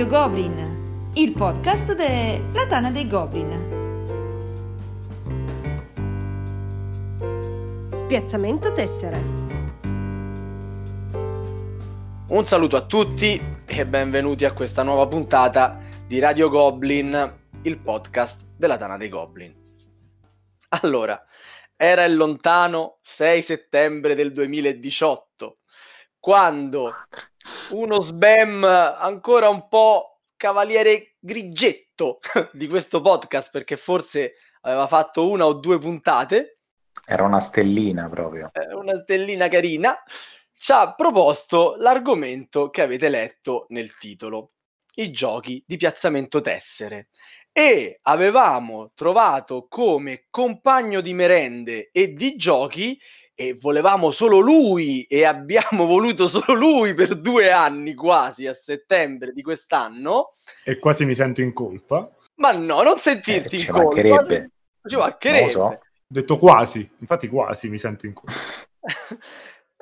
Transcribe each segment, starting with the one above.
Radio Goblin, il podcast della Tana dei Goblin. Piazzamento tessere. Un saluto a tutti e benvenuti a questa nuova puntata di Radio Goblin, il podcast della Tana dei Goblin. Allora, era il lontano 6 settembre del 2018, quando uno sbam ancora un po' cavaliere grigetto di questo podcast, perché forse aveva fatto una o due puntate. Era una stellina proprio. Una stellina carina. Ci ha proposto l'argomento che avete letto nel titolo, i giochi di piazzamento tessere e avevamo trovato come compagno di merende e di giochi e volevamo solo lui e abbiamo voluto solo lui per due anni quasi a settembre di quest'anno. E quasi mi sento in colpa. Ma no non sentirti eh, in ci colpa. mancherebbe. Ci mancherebbe. so. ho detto quasi infatti quasi mi sento in colpa.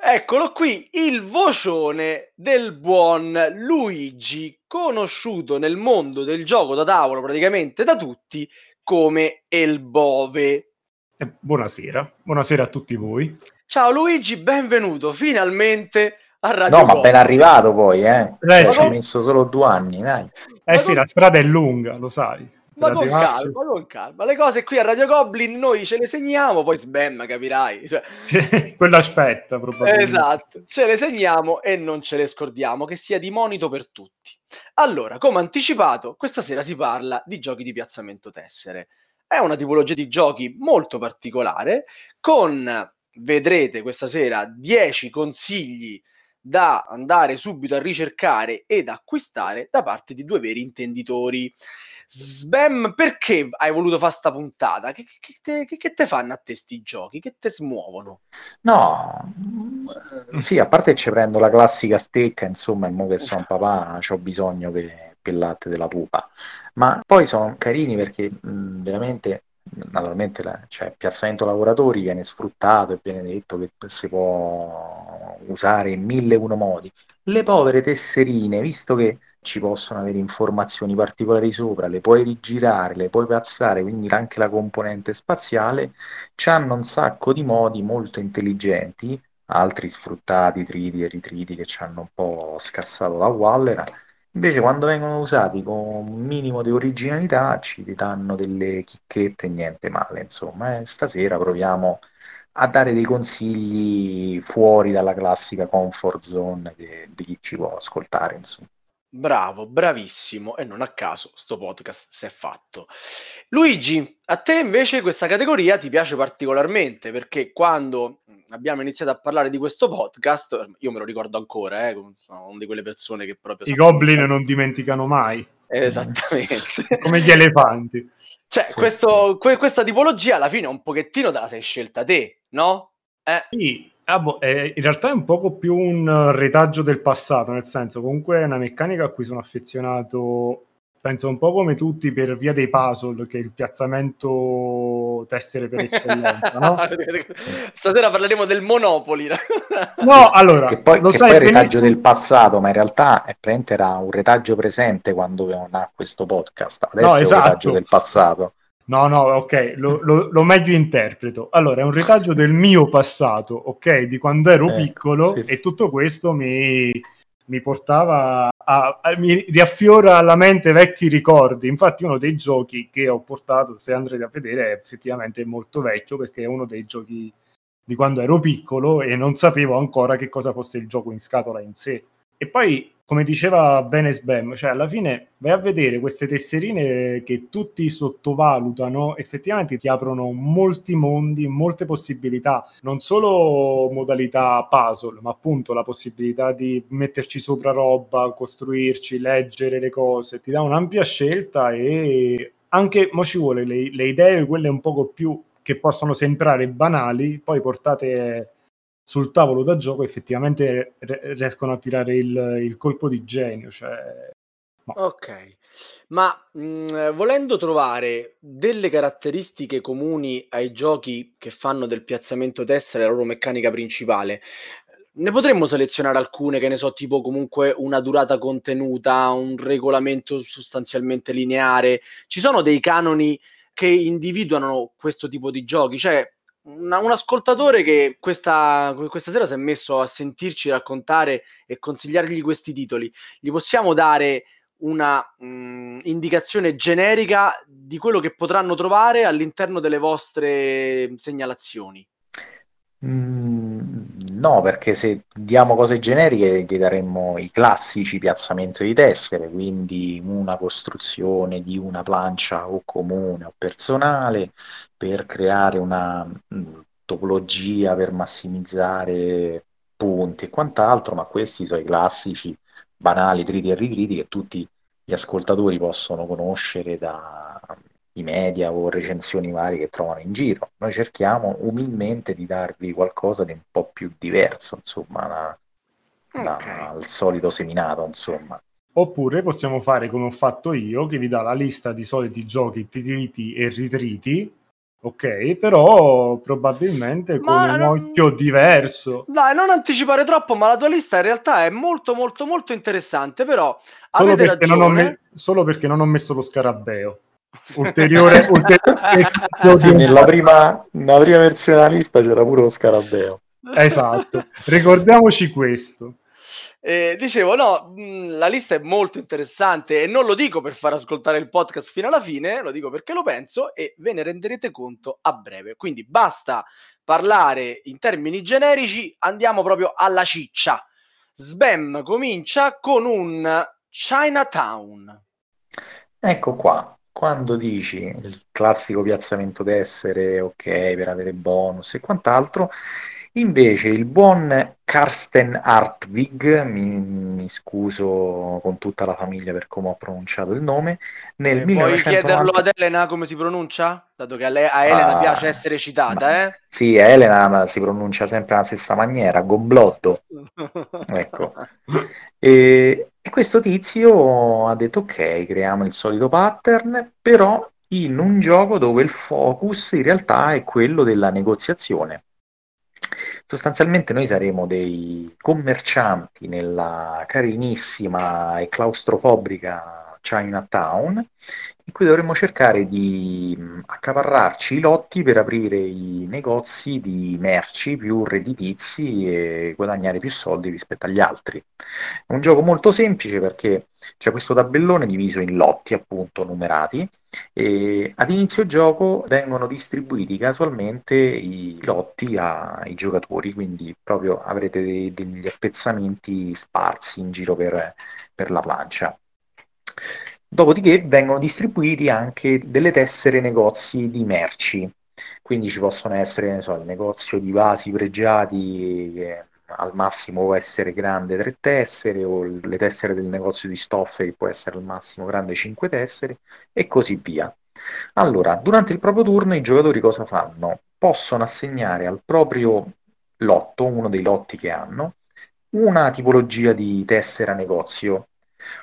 Eccolo qui, il vocione del buon Luigi, conosciuto nel mondo del gioco da tavolo praticamente da tutti come El Bove. Eh, buonasera, buonasera a tutti voi. Ciao Luigi, benvenuto finalmente a Radio No, ma Goblin. ben arrivato poi, eh. Eh, Ci ha messo solo due anni, dai. Eh Ma sì, con- la strada è lunga, lo sai. Ma con arrivarci- calma, con calma. Le cose qui a Radio Goblin noi ce le segniamo, poi sbam, capirai. Cioè, quello aspetta, probabilmente. Esatto, ce le segniamo e non ce le scordiamo, che sia di monito per tutti. Allora, come anticipato, questa sera si parla di giochi di piazzamento tessere. È una tipologia di giochi molto particolare, con, vedrete questa sera, 10 consigli da andare subito a ricercare ed acquistare da parte di due veri intenditori. Sbam, perché hai voluto fare sta puntata? Che, che, che, te, che te fanno a te sti giochi? Che te smuovono? No, sì, a parte che ci prendo la classica stecca, insomma, e mo che sono papà, ho bisogno che il latte della pupa. Ma poi sono carini perché mh, veramente, naturalmente, la- cioè, piazzamento lavoratori viene sfruttato e viene detto che si può usare in mille uno modi. Le povere tesserine, visto che ci possono avere informazioni particolari sopra, le puoi rigirare, le puoi piazzare, quindi anche la componente spaziale, hanno un sacco di modi molto intelligenti, altri sfruttati, triti e ritriti che ci hanno un po' scassato la Wallera. Invece, quando vengono usati con un minimo di originalità, ci danno delle chicchette niente male. Insomma, eh, stasera proviamo a dare dei consigli fuori dalla classica comfort zone di chi ci può ascoltare. Insomma. Bravo, bravissimo, e non a caso sto podcast si è fatto. Luigi, a te invece questa categoria ti piace particolarmente perché quando abbiamo iniziato a parlare di questo podcast, io me lo ricordo ancora, eh, sono una di quelle persone che proprio... I goblin non dimenticano mai, Esattamente. come gli elefanti. Cioè, Sì, questo- que- questa tipologia alla fine un pochettino te la sei scelta te, no? Eh, Sì, ah, boh, eh, in realtà è un poco più un retaggio del passato, nel senso comunque è una meccanica a cui sono affezionato, penso un po' come tutti per via dei puzzle, che è il piazzamento tessere per eccellenza, no? Stasera parleremo del Monopoli. No, allora, Che poi, lo che sai poi è il retaggio benissimo- del passato, ma in realtà è, era un retaggio presente quando nacque questo podcast. Adesso No, è un esatto. retaggio del passato. No, no, ok, lo, lo- lo meglio interpreto. Allora, è un retaggio del mio passato, ok, di quando ero Eh, piccolo sì, sì. e tutto questo mi, mi portava a, a- mi riaffiora alla mente vecchi ricordi. Infatti uno dei giochi che ho portato, se andrete a vedere, è effettivamente molto vecchio perché è uno dei giochi di quando ero piccolo e non sapevo ancora che cosa fosse il gioco in scatola in sé. E poi, come diceva bene Sbam, cioè alla fine vai a vedere queste tesserine che tutti sottovalutano, effettivamente ti aprono molti mondi, molte possibilità, non solo modalità puzzle, ma appunto la possibilità di metterci sopra roba, costruirci, leggere le cose, ti dà un'ampia scelta e anche, mo ci vuole, le, le idee, quelle un poco più che possono sembrare banali, poi portate sul tavolo da gioco effettivamente re- riescono a tirare il, il colpo di genio. Cioè, Ok, ma mh, volendo trovare delle caratteristiche comuni ai giochi che fanno del piazzamento tessere la loro meccanica principale, ne potremmo selezionare alcune che ne so, tipo comunque una durata contenuta, un regolamento sostanzialmente lineare. Ci sono dei canoni che individuano questo tipo di giochi, cioè una, un ascoltatore che questa, questa, sera si è messo a sentirci raccontare e consigliargli questi titoli, gli possiamo dare una mh, mm, indicazione generica di quello che potranno trovare all'interno delle vostre segnalazioni? Mm, no, perché se diamo cose generiche gli daremmo i classici piazzamenti di tessere, quindi una costruzione di una plancia o comune o personale per creare una mm, topologia per massimizzare punti e quant'altro, ma questi sono i classici banali triti e ritriti che tutti gli ascoltatori possono conoscere da i media o recensioni varie che trovano in giro. Noi cerchiamo umilmente di darvi qualcosa di un po' più diverso, insomma, da, okay. dal solito seminato, insomma. Oppure possiamo fare come ho fatto io, che vi dà la lista di soliti giochi, titriti e ritriti, ok? Però probabilmente con ma un non... occhio diverso. Dai, non anticipare troppo, ma la tua lista in realtà è molto molto molto interessante, però solo perché, me... solo perché non ho messo lo scarabeo ulteriore, ulteriore sì, nella, prima, nella prima versione della lista c'era pure lo scarabeo esatto ricordiamoci questo eh, dicevo, no, mh, la lista è molto interessante e non lo dico per far ascoltare il podcast fino alla fine, lo dico perché lo penso e ve ne renderete conto a breve. Quindi basta parlare in termini generici, andiamo proprio alla ciccia. Sbam comincia con un Chinatown. Ecco qua, quando dici il classico piazzamento d'essere, ok, per avere bonus e quant'altro, invece il buon Karsten Hartwig, mi, mi scuso con tutta la famiglia per come ho pronunciato il nome, nel eh, 1990... Puoi chiederlo ad Elena come si pronuncia? Dato che a, lei, a Elena ah, piace essere citata, ma, eh? Sì, a Elena si pronuncia sempre alla stessa maniera, Gomblotto. ecco. E, e questo tizio ha detto ok, creiamo il solito pattern, però in un gioco dove il focus in realtà è quello della negoziazione. Sostanzialmente noi saremo dei commercianti nella carinissima e claustrofobica Chinatown in cui dovremmo cercare di accaparrarci i lotti per aprire i negozi di merci più redditizi e guadagnare più soldi rispetto agli altri. È un gioco molto semplice perché c'è questo tabellone diviso in lotti, appunto, numerati, e ad inizio gioco vengono distribuiti casualmente i lotti ai giocatori, quindi proprio avrete dei, degli appezzamenti sparsi in giro per, per la plancia. Dopodiché vengono distribuiti anche delle tessere negozi di merci, quindi ci possono essere so, il negozio di vasi pregiati che al massimo può essere grande tre tessere o le tessere del negozio di stoffe che può essere al massimo grande cinque tessere e così via. Allora, durante il proprio turno i giocatori cosa fanno? Possono assegnare al proprio lotto, uno dei lotti che hanno, una tipologia di tessera negozio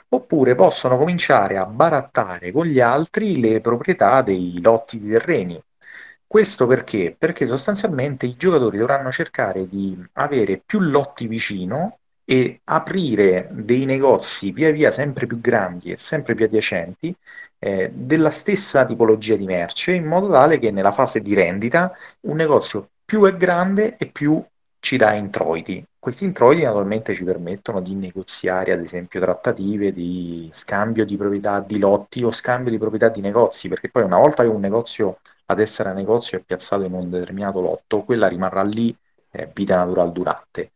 oppure possono cominciare a barattare con gli altri le proprietà dei lotti di terreni. Questo perché? Perché sostanzialmente i giocatori dovranno cercare di avere più lotti vicino e aprire dei negozi via via sempre più grandi e sempre più adiacenti eh, della stessa tipologia di merce in modo tale che nella fase di rendita un negozio più è grande e più ci dà introiti. Questi introiti naturalmente ci permettono di negoziare, ad esempio, trattative di scambio di proprietà di lotti o scambio di proprietà di negozi, perché poi una volta che un negozio ad essere negozio è piazzato in un determinato lotto, quella rimarrà lì eh, vita natural durante.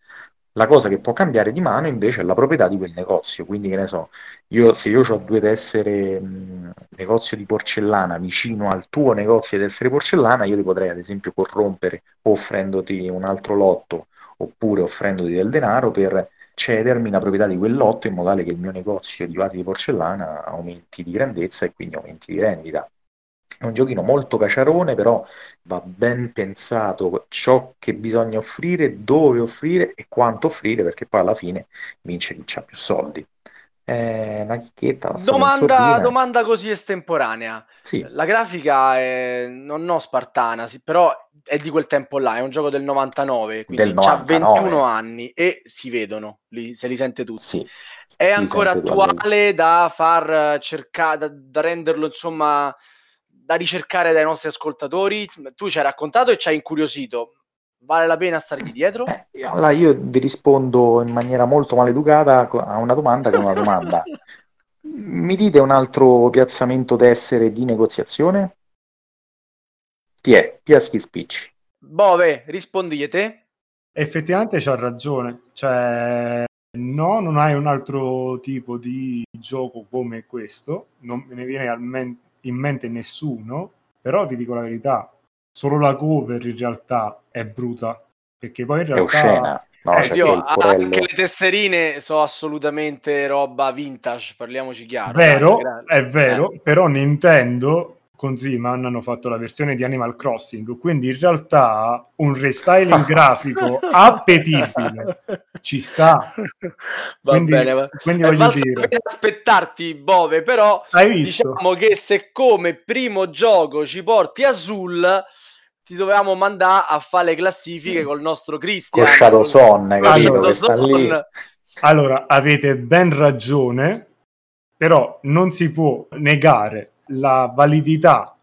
La cosa che può cambiare di mano invece è la proprietà di quel negozio, quindi che ne so, io, se io ho due tessere mh, negozio di porcellana vicino al tuo negozio di tessere porcellana, io ti potrei ad esempio corrompere offrendoti un altro lotto oppure offrendoti del denaro per cedermi la proprietà di quel lotto in modo tale che il mio negozio di vasi di porcellana aumenti di grandezza e quindi aumenti di rendita. È un giochino molto caciarone, però va ben pensato ciò che bisogna offrire, dove offrire e quanto offrire, perché poi alla fine vince chi ha più soldi. è una chicchetta. Domanda, domanda, così estemporanea. Sì. La grafica è non no spartana, sì, però è di quel tempo là, è un gioco del 99, quindi ha 21 anni e si vedono, li, se li sente tutti. Sì, è ancora attuale da far cercare, da, da renderlo insomma da ricercare dai nostri ascoltatori. Tu ci hai raccontato e ci hai incuriosito. Vale la pena stargli dietro? Eh, allora io vi rispondo in maniera molto maleducata a una domanda con una domanda. Mi dite un altro piazzamento tessere di negoziazione? Ti è, Piaschi Spicci. Bove, rispondi te? Effettivamente c'ha ragione. Cioè, no, non hai un altro tipo di gioco come questo. Non me ne viene in mente nessuno. Però ti dico la verità, solo la cover in realtà è bruta perché poi in realtà è oscena no, eh, io, anche le tesserine sono assolutamente roba vintage parliamoci chiaro vero, è vero eh. però Nintendo con Ziman hanno fatto la versione di Animal Crossing, quindi in realtà un restyling grafico appetibile ci sta. Va quindi, bene, va. quindi voglio dire... aspettarti, Bove, però diciamo che se come primo gioco ci porti Azul ti dovevamo mandare a fare le classifiche col nostro Cristian. Con Shadow Son, capito? Allora, allora, avete ben ragione, però non si può negare la validità,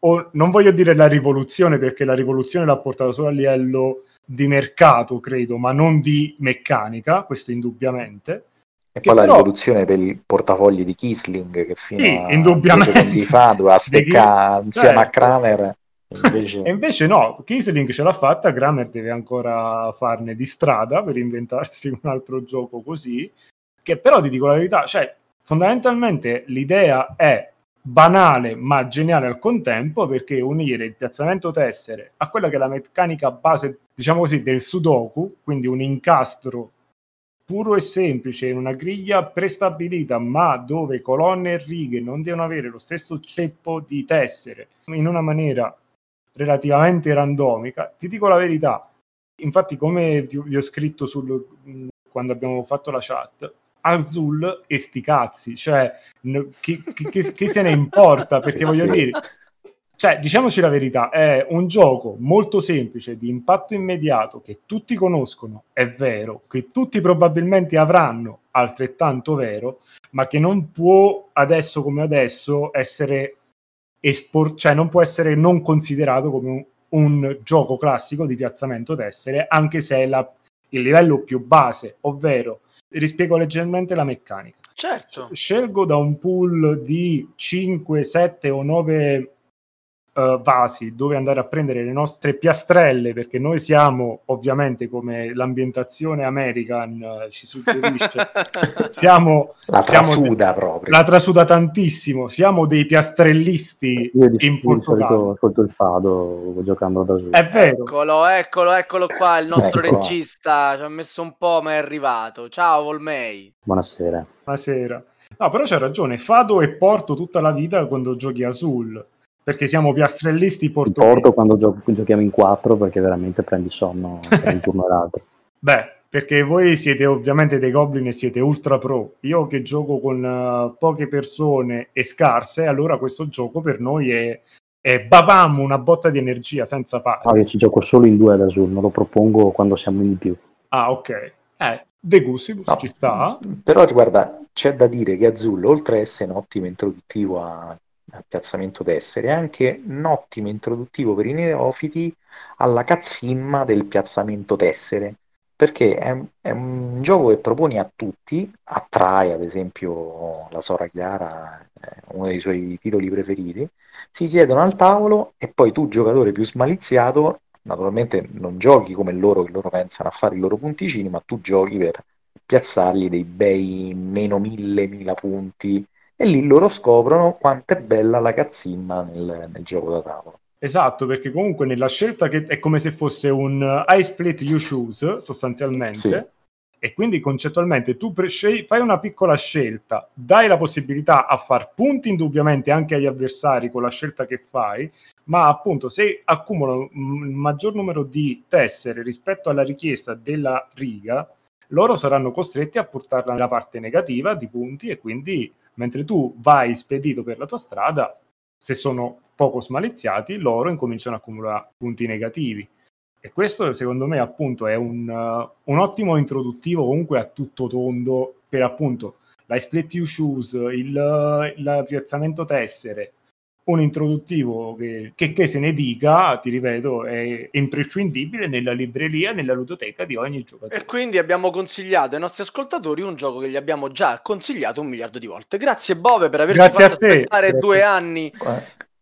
o non voglio dire la rivoluzione perché la rivoluzione l'ha portata solo a livello di mercato, credo, ma non di meccanica, questo indubbiamente. E poi la però... rivoluzione per il portafogli di Kisling che fino sì, a indubbiamente. fa doveva steccare insieme certo. a Kramer. Invece... e invece no, Kisling ce l'ha fatta, Kramer deve ancora farne di strada per inventarsi un altro gioco così, che però ti dico la verità, cioè fondamentalmente l'idea è banale ma geniale al contempo perché unire il piazzamento tessere a quella che è la meccanica base, diciamo così, del Sudoku, quindi un incastro puro e semplice in una griglia prestabilita, ma dove colonne e righe non devono avere lo stesso ceppo di tessere in una maniera relativamente randomica, ti dico la verità. Infatti, come vi ho scritto sul, quando abbiamo fatto la chat, Azul e sti cazzi, cioè no, chi, chi, chi, se ne importa? Perché voglio sì. dire, cioè, diciamoci la verità, è un gioco molto semplice, di impatto immediato, che tutti conoscono, è vero, che tutti probabilmente avranno, altrettanto vero, ma che non può adesso come adesso essere espor- cioè non può essere non considerato come un, un gioco classico di piazzamento tessere, anche se è la, il livello più base, ovvero rispiego leggermente la meccanica. Certo. Scelgo da un pool di 5, 7 o 9 uh, vasi dove andare a prendere le nostre piastrelle, perché noi siamo ovviamente come l'ambientazione American uh, ci suggerisce, siamo la trasuda de- proprio. La trasuda tantissimo, siamo dei piastrellisti Io in Portogallo. Solito, il fado giocando da solo. È vero. Eccolo, eccolo, eccolo qua, il nostro ecco. regista, ci ha messo un po' ma è arrivato. Ciao Volmei. Buonasera. Buonasera. No, però c'è ragione, Fado e Porto tutta la vita quando giochi Azul perché siamo piastrellisti portoghesi. Porto quando gio- giochiamo in quattro perché veramente prendi sonno tra un turno e l'altro. Beh, perché voi siete ovviamente dei goblin e siete ultra pro. Io che gioco con uh, poche persone e scarse, allora questo gioco per noi è, è babam, una botta di energia senza pari. No, io ci gioco solo in due ad Azul, non lo propongo quando siamo in più. Ah, ok. Eh, De Gustibus no, ci sta. Però guarda, c'è da dire che Azul, oltre a essere un ottimo introduttivo a al piazzamento tessere, è anche un ottimo introduttivo per i neofiti alla cazzimma del piazzamento tessere, perché è, è, un gioco che proponi a tutti, attrae ad esempio la Sora Chiara, uno dei suoi titoli preferiti, si siedono al tavolo e poi tu, giocatore più smaliziato, naturalmente non giochi come loro che loro pensano a fare i loro punticini, ma tu giochi per piazzargli dei bei meno mille, mila punti e lì loro scoprono quanto è bella la cazzimma nel, nel gioco da tavolo. Esatto, perché comunque nella scelta che è come se fosse un uh, I split you choose sostanzialmente. Sì. E quindi concettualmente tu pre- fai una piccola scelta, dai la possibilità a far punti indubbiamente anche agli avversari con la scelta che fai, ma appunto se accumulano un maggior numero di tessere rispetto alla richiesta della riga, loro saranno costretti a portarla nella parte negativa di punti e quindi mentre tu vai spedito per la tua strada, se sono poco smaliziati, loro incominciano a accumulare punti negativi. E questo secondo me appunto è un, uh, un ottimo introduttivo comunque a tutto tondo per appunto la split you shoes, il, il piazzamento tessere, un introduttivo che, che, che, se ne dica, ti ripeto, è imprescindibile nella libreria, nella ludoteca di ogni giocatore. E quindi abbiamo consigliato ai nostri ascoltatori un gioco che gli abbiamo già consigliato un miliardo di volte. Grazie Bove per averci Grazie fatto aspettare Grazie. due anni.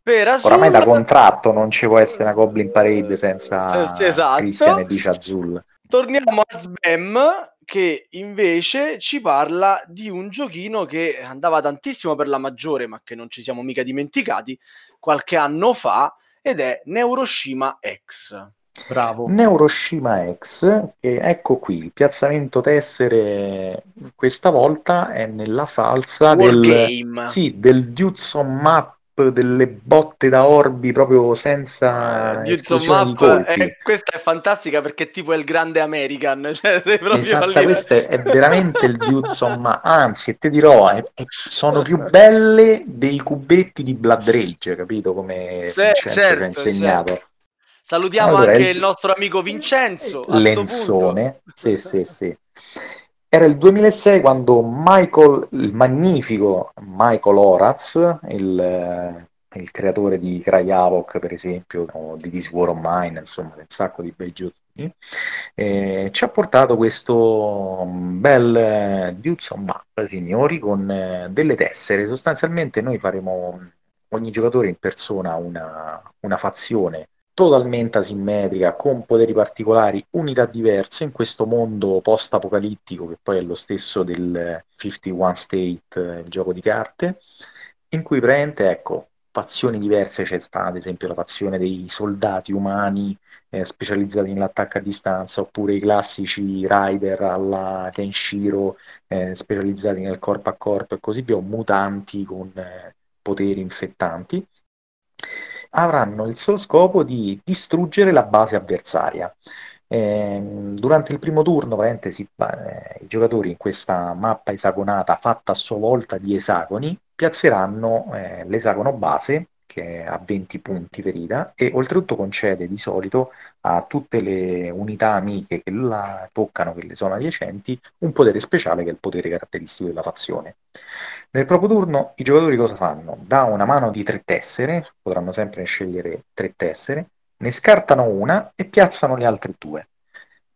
Per Azul... Oramai da contratto non ci può essere una Goblin Parade senza esatto. Christian e Dice Azul. Torniamo a Sbam che invece ci parla di un giochino che andava tantissimo per la maggiore, ma che non ci siamo mica dimenticati, qualche anno fa, ed è Neuroshima X. Bravo. Neuroshima X, e ecco qui, il piazzamento tessere questa volta è nella salsa del, Wargame. sì, del Dudes on Map delle botte da orbi proprio senza di Map, eh, questa è fantastica perché tipo è il grande American, cioè Esatto, questo è, è veramente il Dudes on Map, anzi, te dirò, è- è- sono più belle dei cubetti di Blood Rage, capito come ha certo, insegnato. Salutiamo Allora, anche il- il nostro amico Vincenzo. Lenzone, sì, sì, sì. Era il 2006 quando Michael, il magnifico Michael Horaz, il, eh, il creatore di Cry Havoc, per esempio, o di This War of Mine, insomma, un sacco di bei giochi, eh, ci ha portato questo bel eh, Dudes on Map, signori, con eh, delle tessere. Sostanzialmente noi faremo ogni giocatore in persona una, una fazione totalmente asimmetrica, con poteri particolari, unità diverse in questo mondo post-apocalittico che poi è lo stesso del 51 State, eh, il gioco di carte, in cui praticamente, ecco, fazioni diverse, c'è stata ad esempio la fazione dei soldati umani eh, specializzati nell'attacco a distanza, oppure i classici rider alla Kenshiro eh, specializzati nel corpo a corpo e così via, o mutanti con eh, poteri infettanti avranno il solo scopo di distruggere la base avversaria. Eh, durante il primo turno, si, eh, i giocatori in questa mappa esagonata, fatta a sua volta di esagoni, piazzeranno eh, l'esagono base che è a 20 punti ferita e oltretutto concede di solito a tutte le unità amiche che la toccano, che le sono adiacenti, un potere speciale che è il potere caratteristico della fazione. Nel proprio turno i giocatori cosa fanno? Da una mano di tre tessere, potranno sempre scegliere tre tessere, ne scartano una e piazzano le altre due.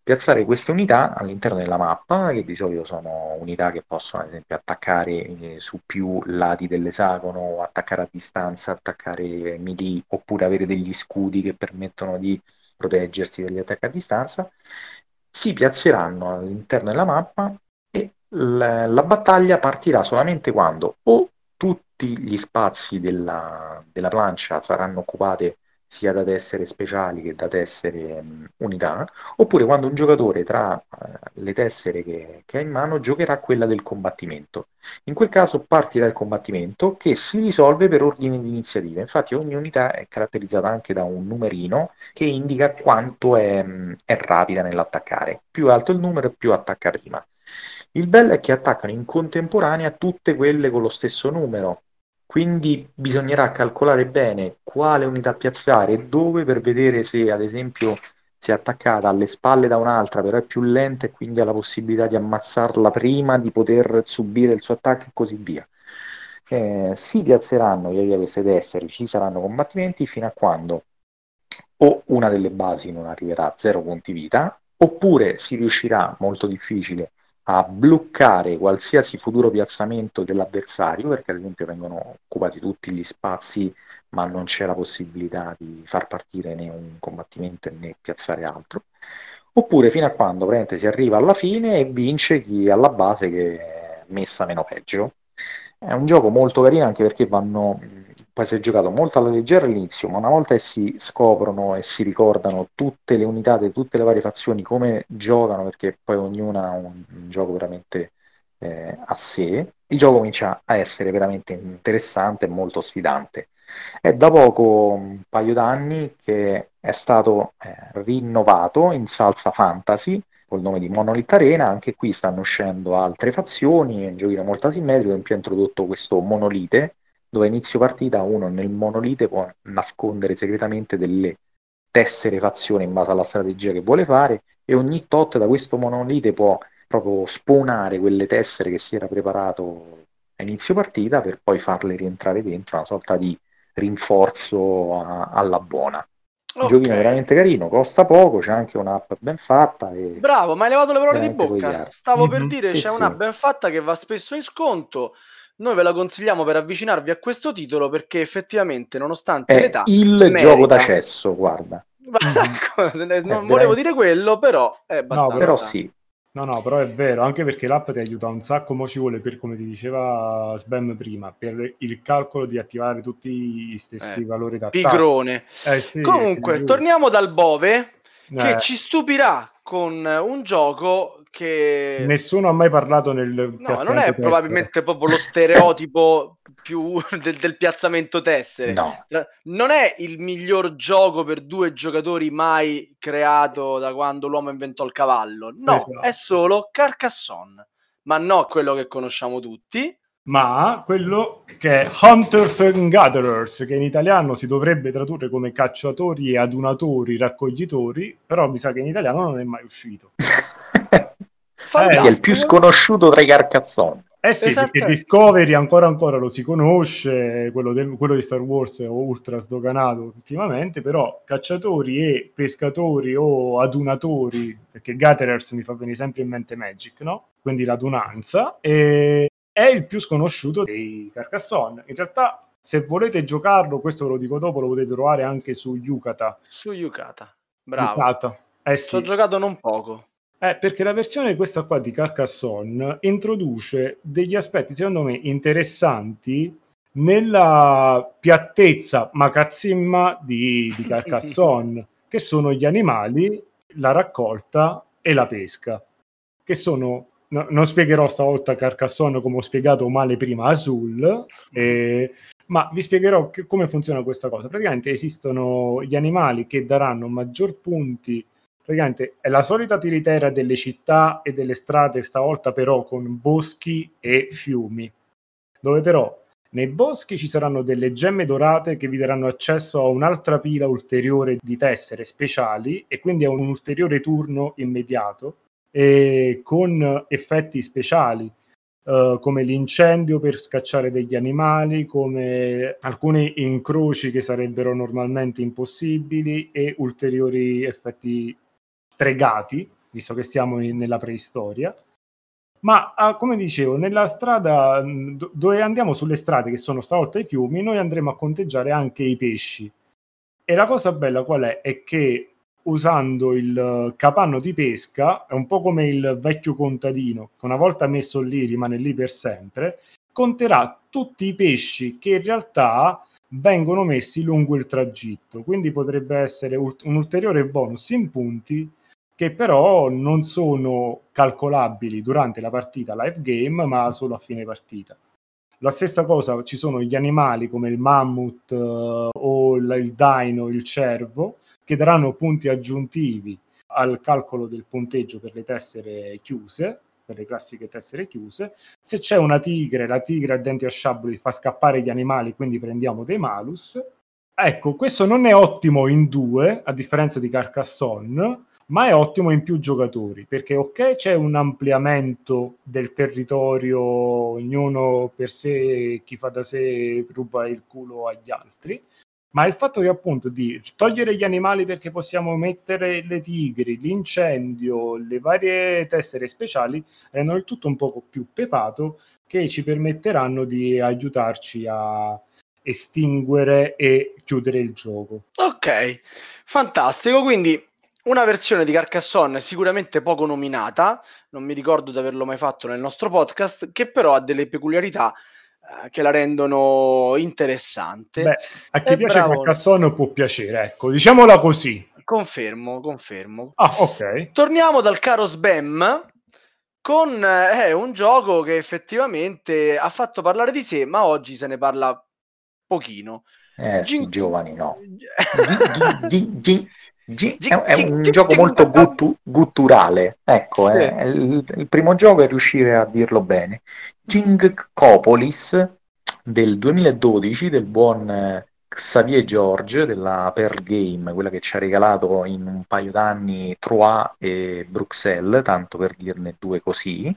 Piazzare queste unità all'interno della mappa, che di solito sono unità che possono ad esempio attaccare eh, su più lati dell'esagono, attaccare a distanza, attaccare melee, oppure avere degli scudi che permettono di proteggersi dagli attacchi a distanza, si piazzeranno all'interno della mappa e la, la battaglia partirà solamente quando o tutti gli spazi della, della plancia saranno occupati sia da tessere speciali che da tessere mh, unità, oppure quando un giocatore tra eh, le tessere che, che ha in mano giocherà quella del combattimento. In quel caso partirà il combattimento che si risolve per ordine di iniziativa. Infatti ogni unità è caratterizzata anche da un numerino che indica quanto è, mh, è rapida nell'attaccare. Più alto il numero, più attacca prima. Il bello è che attaccano in contemporanea tutte quelle con lo stesso numero, quindi bisognerà calcolare bene quale unità piazzare e dove per vedere se ad esempio si è attaccata alle spalle da un'altra, però è più lenta e quindi ha la possibilità di ammazzarla prima di poter subire il suo attacco e così via. Eh, si piazzeranno via via queste tessere, ci saranno combattimenti fino a quando o una delle basi non arriverà a zero punti vita, oppure si riuscirà, molto difficile, a bloccare qualsiasi futuro piazzamento dell'avversario, perché ad esempio vengono occupati tutti gli spazi, ma non c'è la possibilità di far partire né un combattimento né piazzare altro, oppure fino a quando si arriva alla fine e vince chi alla base che è messa meno peggio. È un gioco molto carino anche perché vanno, poi si è giocato molto alla leggera all'inizio, ma una volta che si scoprono e si ricordano tutte le unità di tutte le varie fazioni, come giocano, perché poi ognuna ha un, un gioco veramente eh, a sé, il gioco comincia a essere veramente interessante e molto sfidante. È da poco, un paio d'anni, che è stato eh, rinnovato in salsa fantasy col nome di Monolith Arena, anche qui stanno uscendo altre fazioni, è un giochino molto asimmetrico, in più ha introdotto questo monolite, dove a inizio partita uno nel monolite può nascondere segretamente delle tessere fazione in base alla strategia che vuole fare e ogni tot da questo monolite può proprio spawnare quelle tessere che si era preparato a inizio partita per poi farle rientrare dentro una sorta di rinforzo a, alla buona. Un okay. giochino veramente carino, costa poco, c'è anche un'app ben fatta. E Bravo, ma hai levato le parole di bocca. Stavo mm-hmm. per dire, sì, c'è sì. un'app ben fatta che va spesso in sconto. Noi ve la consigliamo per avvicinarvi a questo titolo perché effettivamente, nonostante È l'età, il merita. gioco d'accesso, guarda. Mm-hmm. non volevo dire quello, però è abbastanza. No, però sì. No, no, però è vero, anche perché l'app ti aiuta un sacco, mo ci vuole per, come ti diceva Sbam prima, per il calcolo di attivare tutti gli stessi Eh, valori da Pigrone. Eh, sì, Comunque, torniamo dal Bove che eh, ci stupirà con un gioco che Nessuno ha mai parlato nel no, non è tessere. probabilmente proprio lo stereotipo più del, del piazzamento tessere. No, Non è il miglior gioco per due giocatori mai creato da quando l'uomo inventò il cavallo. No, Esatto. è solo Carcassonne, ma no quello che conosciamo tutti. ma quello che è Hunters and Gatherers, che in italiano si dovrebbe tradurre come cacciatori e adunatori, raccoglitori, però mi sa che in italiano non è mai uscito. Fantastico. che è il più sconosciuto tra i Carcassonne. Eh sì, Esatto. perché Discovery ancora ancora lo si conosce, quello, del- quello di Star Wars è ultra sdoganato ultimamente, però cacciatori e pescatori o adunatori, perché Gatherers mi fa venire sempre in mente Magic, no? Quindi l'adunanza, e è il più sconosciuto dei Carcassonne. In realtà, se volete giocarlo, questo ve lo dico dopo, lo potete trovare anche su Yukata. Su Yukata. Bravo. Yukata. Eh Ci ho sì. giocato non poco. Eh, perché la versione questa qua di Carcassonne introduce degli aspetti, secondo me, interessanti nella piattezza macazzimma di, di Carcassonne, che sono gli animali, la raccolta e la pesca, che sono... no- non spiegherò stavolta Carcassonne come ho spiegato male prima Azul, eh, ma vi spiegherò che- come funziona questa cosa. Praticamente esistono gli animali che daranno maggior punti praticamente è la solita tiritera delle città e delle strade, stavolta però con boschi e fiumi, dove però nei boschi ci saranno delle gemme dorate che vi daranno accesso a un'altra pila ulteriore di tessere speciali e quindi a un ulteriore turno immediato e con effetti speciali eh, come l'incendio per scacciare degli animali, come alcuni incroci che sarebbero normalmente impossibili e ulteriori effetti stregati, visto che siamo in- nella preistoria. Ma ah, come dicevo, nella strada mh, do- dove andiamo sulle strade che sono stavolta i fiumi, noi andremo a conteggiare anche i pesci. E la cosa bella qual è? È che usando il capanno di pesca, è un po' come il vecchio contadino, che una volta messo lì rimane lì per sempre, conterà tutti i pesci che in realtà vengono messi lungo il tragitto. Quindi potrebbe essere un ulteriore bonus in punti che però non sono calcolabili durante la partita live game, ma solo a fine partita. La stessa cosa, ci sono gli animali come il mammut eh, o il, il dino, il cervo, che daranno punti aggiuntivi al calcolo del punteggio per le tessere chiuse, per le classiche tessere chiuse. Se c'è una tigre, la tigre a denti asciabili fa scappare gli animali, quindi prendiamo dei malus. Ecco, questo non è ottimo in due, a differenza di Carcassonne, ma è ottimo in più giocatori perché ok c'è un ampliamento del territorio ognuno per sé chi fa da sé ruba il culo agli altri ma il fatto che appunto di togliere gli animali perché possiamo mettere le tigri, l'incendio, le varie tessere speciali rendono il tutto un poco più pepato che ci permetteranno di aiutarci a estinguere e chiudere il gioco. Ok, fantastico. Quindi una versione di Carcassonne sicuramente poco nominata, non mi ricordo di averlo mai fatto nel nostro podcast, che però ha delle peculiarità eh, che la rendono interessante. Beh, a chi Eh, piace bravo. Carcassonne può piacere, ecco, diciamola così. Confermo, confermo. Ah, ok. Torniamo dal caro Sbam con eh, un gioco che effettivamente ha fatto parlare di sé, ma oggi se ne parla pochino. Eh, Gin- giovani, no. Gi- Gi- gi- G- è, è un gioco molto guttu- gutturale, ecco, sì. è, il, il, primo gioco è riuscire a dirlo bene. Gingopolis del 2012 del buon eh, Xavier George della Pearl Game, quella che ci ha regalato in un paio d'anni Troyes e Bruxelles, tanto per dirne due così.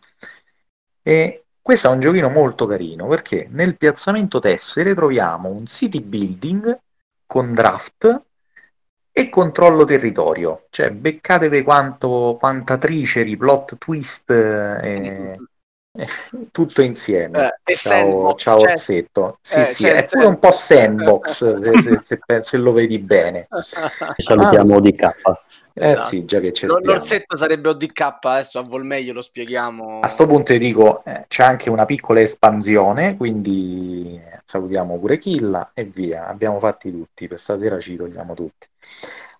E questo è un giochino molto carino perché nel piazzamento tessere troviamo un city building con draft e controllo territorio, cioè beccatevi quanto, quanta triceri, plot twist e, tutto insieme. Eh, ciao, sandbox, ciao cioè, Orsetto. Sì, eh, sì, è pure un po' sandbox se, se, se, lo vedi bene. Salutiamo ah, DK. Eh esatto. sì, già che c'è L'orsetto sarebbe ODK, adesso a vol meglio lo spieghiamo. A questo punto ti dico, eh, c'è anche una piccola espansione, quindi salutiamo pure Killa e via, abbiamo fatti tutti, per stasera ci togliamo tutti.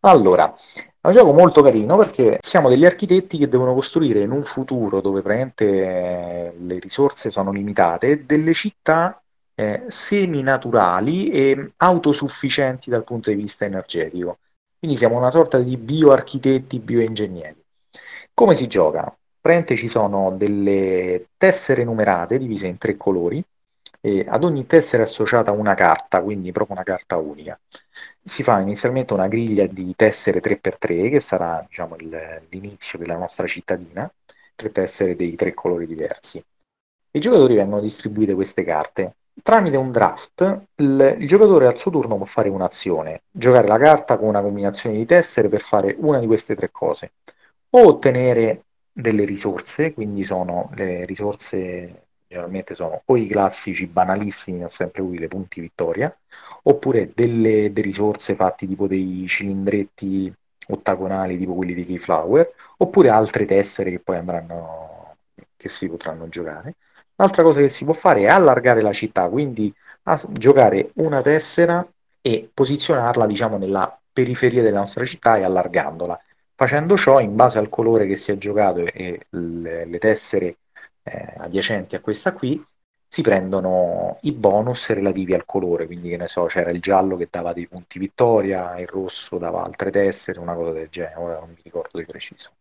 Allora, è un gioco molto carino perché siamo degli architetti che devono costruire in un futuro dove praticamente eh, le risorse sono limitate delle città eh, semi-naturali e autosufficienti dal punto di vista energetico. Quindi siamo una sorta di bioarchitetti, bioingegneri. Come si gioca? Praticamente ci sono delle tessere numerate divise in tre colori e ad ogni tessera è associata una carta, quindi proprio una carta unica. Si fa inizialmente una griglia di tessere 3x3, che sarà diciamo, il, l'inizio della nostra cittadina, tre tessere dei tre colori diversi. I giocatori vengono distribuite queste carte. Tramite un draft, il, il giocatore al suo turno può fare un'azione, giocare la carta con una combinazione di tessere per fare una di queste tre cose, o ottenere delle risorse, quindi sono le risorse generalmente sono o i classici banalissimi, ma sempre utile, punti vittoria, oppure delle, delle risorse fatte tipo dei cilindretti ottagonali tipo quelli di Keyflower, oppure altre tessere che poi andranno, che si potranno giocare. L'altra cosa che si può fare è allargare la città, quindi giocare una tessera e posizionarla diciamo nella periferia della nostra città e allargandola. Facendo ciò, in base al colore che si è giocato e le, le tessere eh, adiacenti a questa qui, si prendono i bonus relativi al colore, quindi che ne so, c'era il giallo che dava dei punti vittoria, il rosso dava altre tessere, una cosa del genere, non mi ricordo di preciso.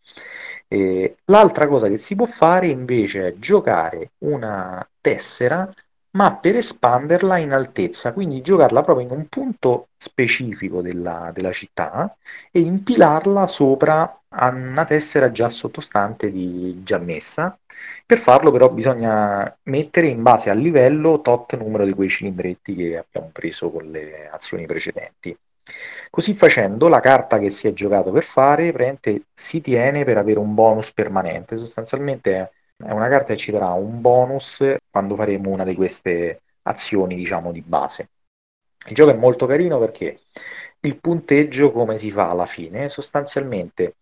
E l'altra cosa che si può fare invece è giocare una tessera ma per espanderla in altezza, quindi giocarla proprio in un punto specifico della, della città e impilarla sopra a una tessera già sottostante di, già messa. Per farlo però bisogna mettere in base al livello tot numero di quei cilindretti che abbiamo preso con le azioni precedenti. Così facendo la carta che si è giocato per fare si tiene per avere un bonus permanente, sostanzialmente è una carta che ci darà un bonus quando faremo una di queste azioni, diciamo, di base. Il gioco è molto carino perché il punteggio come si fa alla fine? Sostanzialmente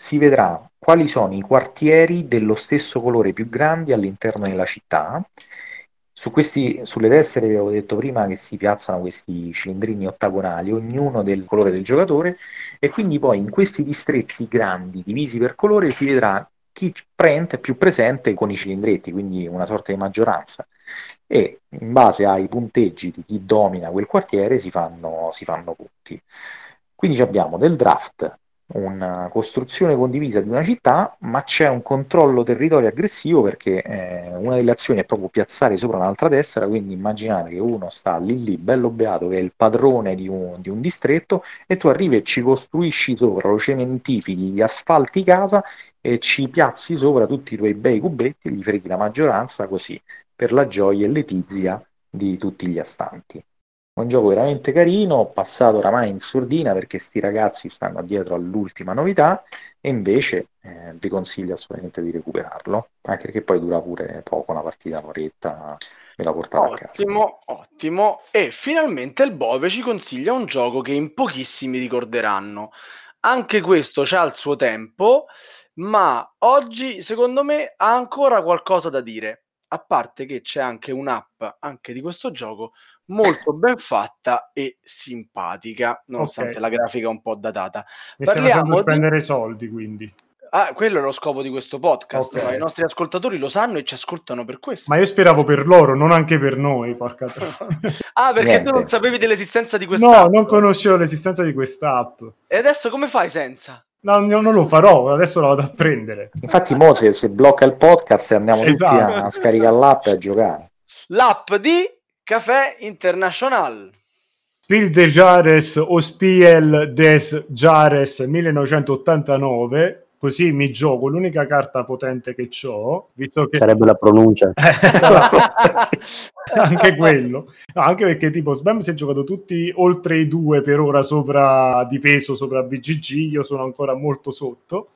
si vedrà quali sono i quartieri dello stesso colore più grandi all'interno della città. Su questi, sulle tessere vi avevo detto prima che si piazzano questi cilindrini ottagonali, ognuno del colore del giocatore, e quindi poi in questi distretti grandi divisi per colore si vedrà chi prende più presente con i cilindretti, quindi una sorta di maggioranza. E in base ai punteggi di chi domina quel quartiere si fanno, si fanno punti. Quindi abbiamo del draft, una costruzione condivisa di una città, ma c'è un controllo territorio aggressivo perché eh, una delle azioni è proprio piazzare sopra un'altra tessera, quindi immaginate che uno sta lì lì, bello beato, che è il padrone di un, di un distretto, e tu arrivi e ci costruisci sopra, lo cementifichi, gli asfalti casa e ci piazzi sopra tutti i tuoi bei cubetti, gli freghi la maggioranza così, per la gioia e letizia di tutti gli astanti un gioco veramente carino, passato oramai in sordina perché sti ragazzi stanno dietro all'ultima novità e invece eh, vi consiglio assolutamente di recuperarlo, anche perché poi dura pure poco, una partita un'oretta, me la portavo a casa. Ottimo, ottimo. E finalmente il Bove ci consiglia un gioco che in pochissimi ricorderanno. Anche questo c'ha il suo tempo, ma oggi secondo me ha ancora qualcosa da dire a parte che c'è anche un'app anche di questo gioco molto ben fatta e simpatica, nonostante okay. la grafica un po' datata. Mi Parliamo di spendere soldi, quindi. Ah, quello è lo scopo di questo podcast. Ok. ma I nostri ascoltatori lo sanno e ci ascoltano per questo. Ma io speravo per loro, non anche per noi, porca troia. ah, perché Niente. tu non sapevi dell'esistenza di questa No, app. non conoscevo l'esistenza di quest'app. E adesso come fai senza? No, no, non lo farò, adesso la vado a prendere. Infatti, mo se, blocca il podcast e andiamo tutti Esatto. a scaricare l'app e a giocare. L'app di Café International. Spiel des Jahres o Spiel des Jahres 1989, così mi gioco l'unica carta potente che ho, visto che... Sarebbe la pronuncia. anche quello No, anche perché tipo Sbam si è giocato tutti oltre i due per ora sopra di peso sopra BGG io sono ancora molto sotto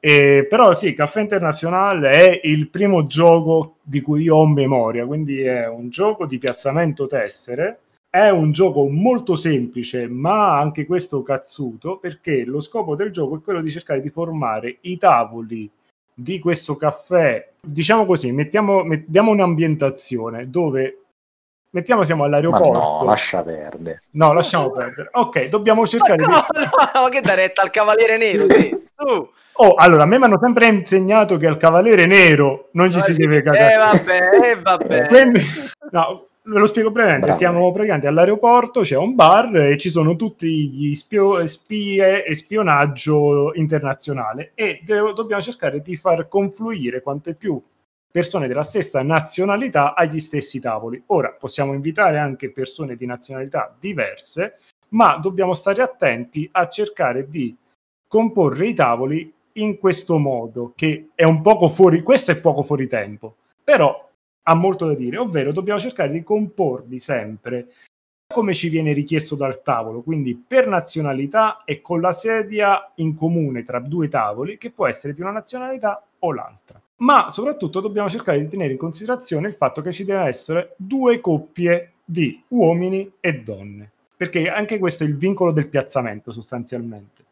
E però sì Caffè International è il primo gioco di cui io ho memoria quindi è un gioco di piazzamento tessere. È un gioco molto semplice ma anche questo cazzuto perché lo scopo del gioco è quello di cercare di formare i tavoli di questo caffè, diciamo così, mettiamo, mettiamo un'ambientazione dove mettiamo siamo Ma all'aeroporto. no, lascia perdere. No, lasciamo perdere. Ok, dobbiamo Ma cercare di no, no, ma che dai retta al Cavaliere Nero? te? Su. Oh, allora, a me mi hanno sempre insegnato che al Cavaliere Nero non ci Ma si sì, deve cagare. Eh vabbè, eh vabbè. Quindi, no, ve lo spiego brevemente. Bravo. Siamo praticamente all'aeroporto, c'è un bar e ci sono tutti gli spio- spie e spionaggio internazionale e de- dobbiamo cercare di far confluire quante più persone della stessa nazionalità agli stessi tavoli. Ora possiamo invitare anche persone di nazionalità diverse, ma dobbiamo stare attenti a cercare di comporre i tavoli in questo modo, che è un poco fuori, questo è poco fuori tempo, però ha molto da dire, ovvero dobbiamo cercare di comporli sempre come ci viene richiesto dal tavolo, quindi per nazionalità e con la sedia in comune tra due tavoli, che può essere di una nazionalità o l'altra. Ma soprattutto dobbiamo cercare di tenere in considerazione il fatto che ci devono essere due coppie di uomini e donne, perché anche questo è il vincolo del piazzamento sostanzialmente.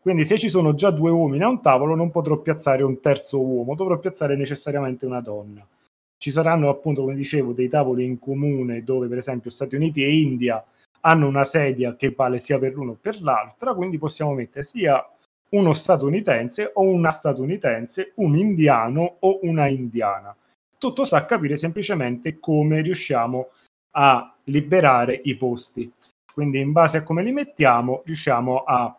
Quindi se ci sono già due uomini a un tavolo non potrò piazzare un terzo uomo, dovrò piazzare necessariamente una donna. Ci saranno appunto, come dicevo, dei tavoli in comune dove per esempio Stati Uniti e India hanno una sedia che vale sia per l'uno che per l'altra, quindi possiamo mettere sia uno statunitense o una statunitense, un indiano o una indiana. Tutto sta a capire semplicemente come riusciamo a liberare i posti. Quindi in base a come li mettiamo riusciamo a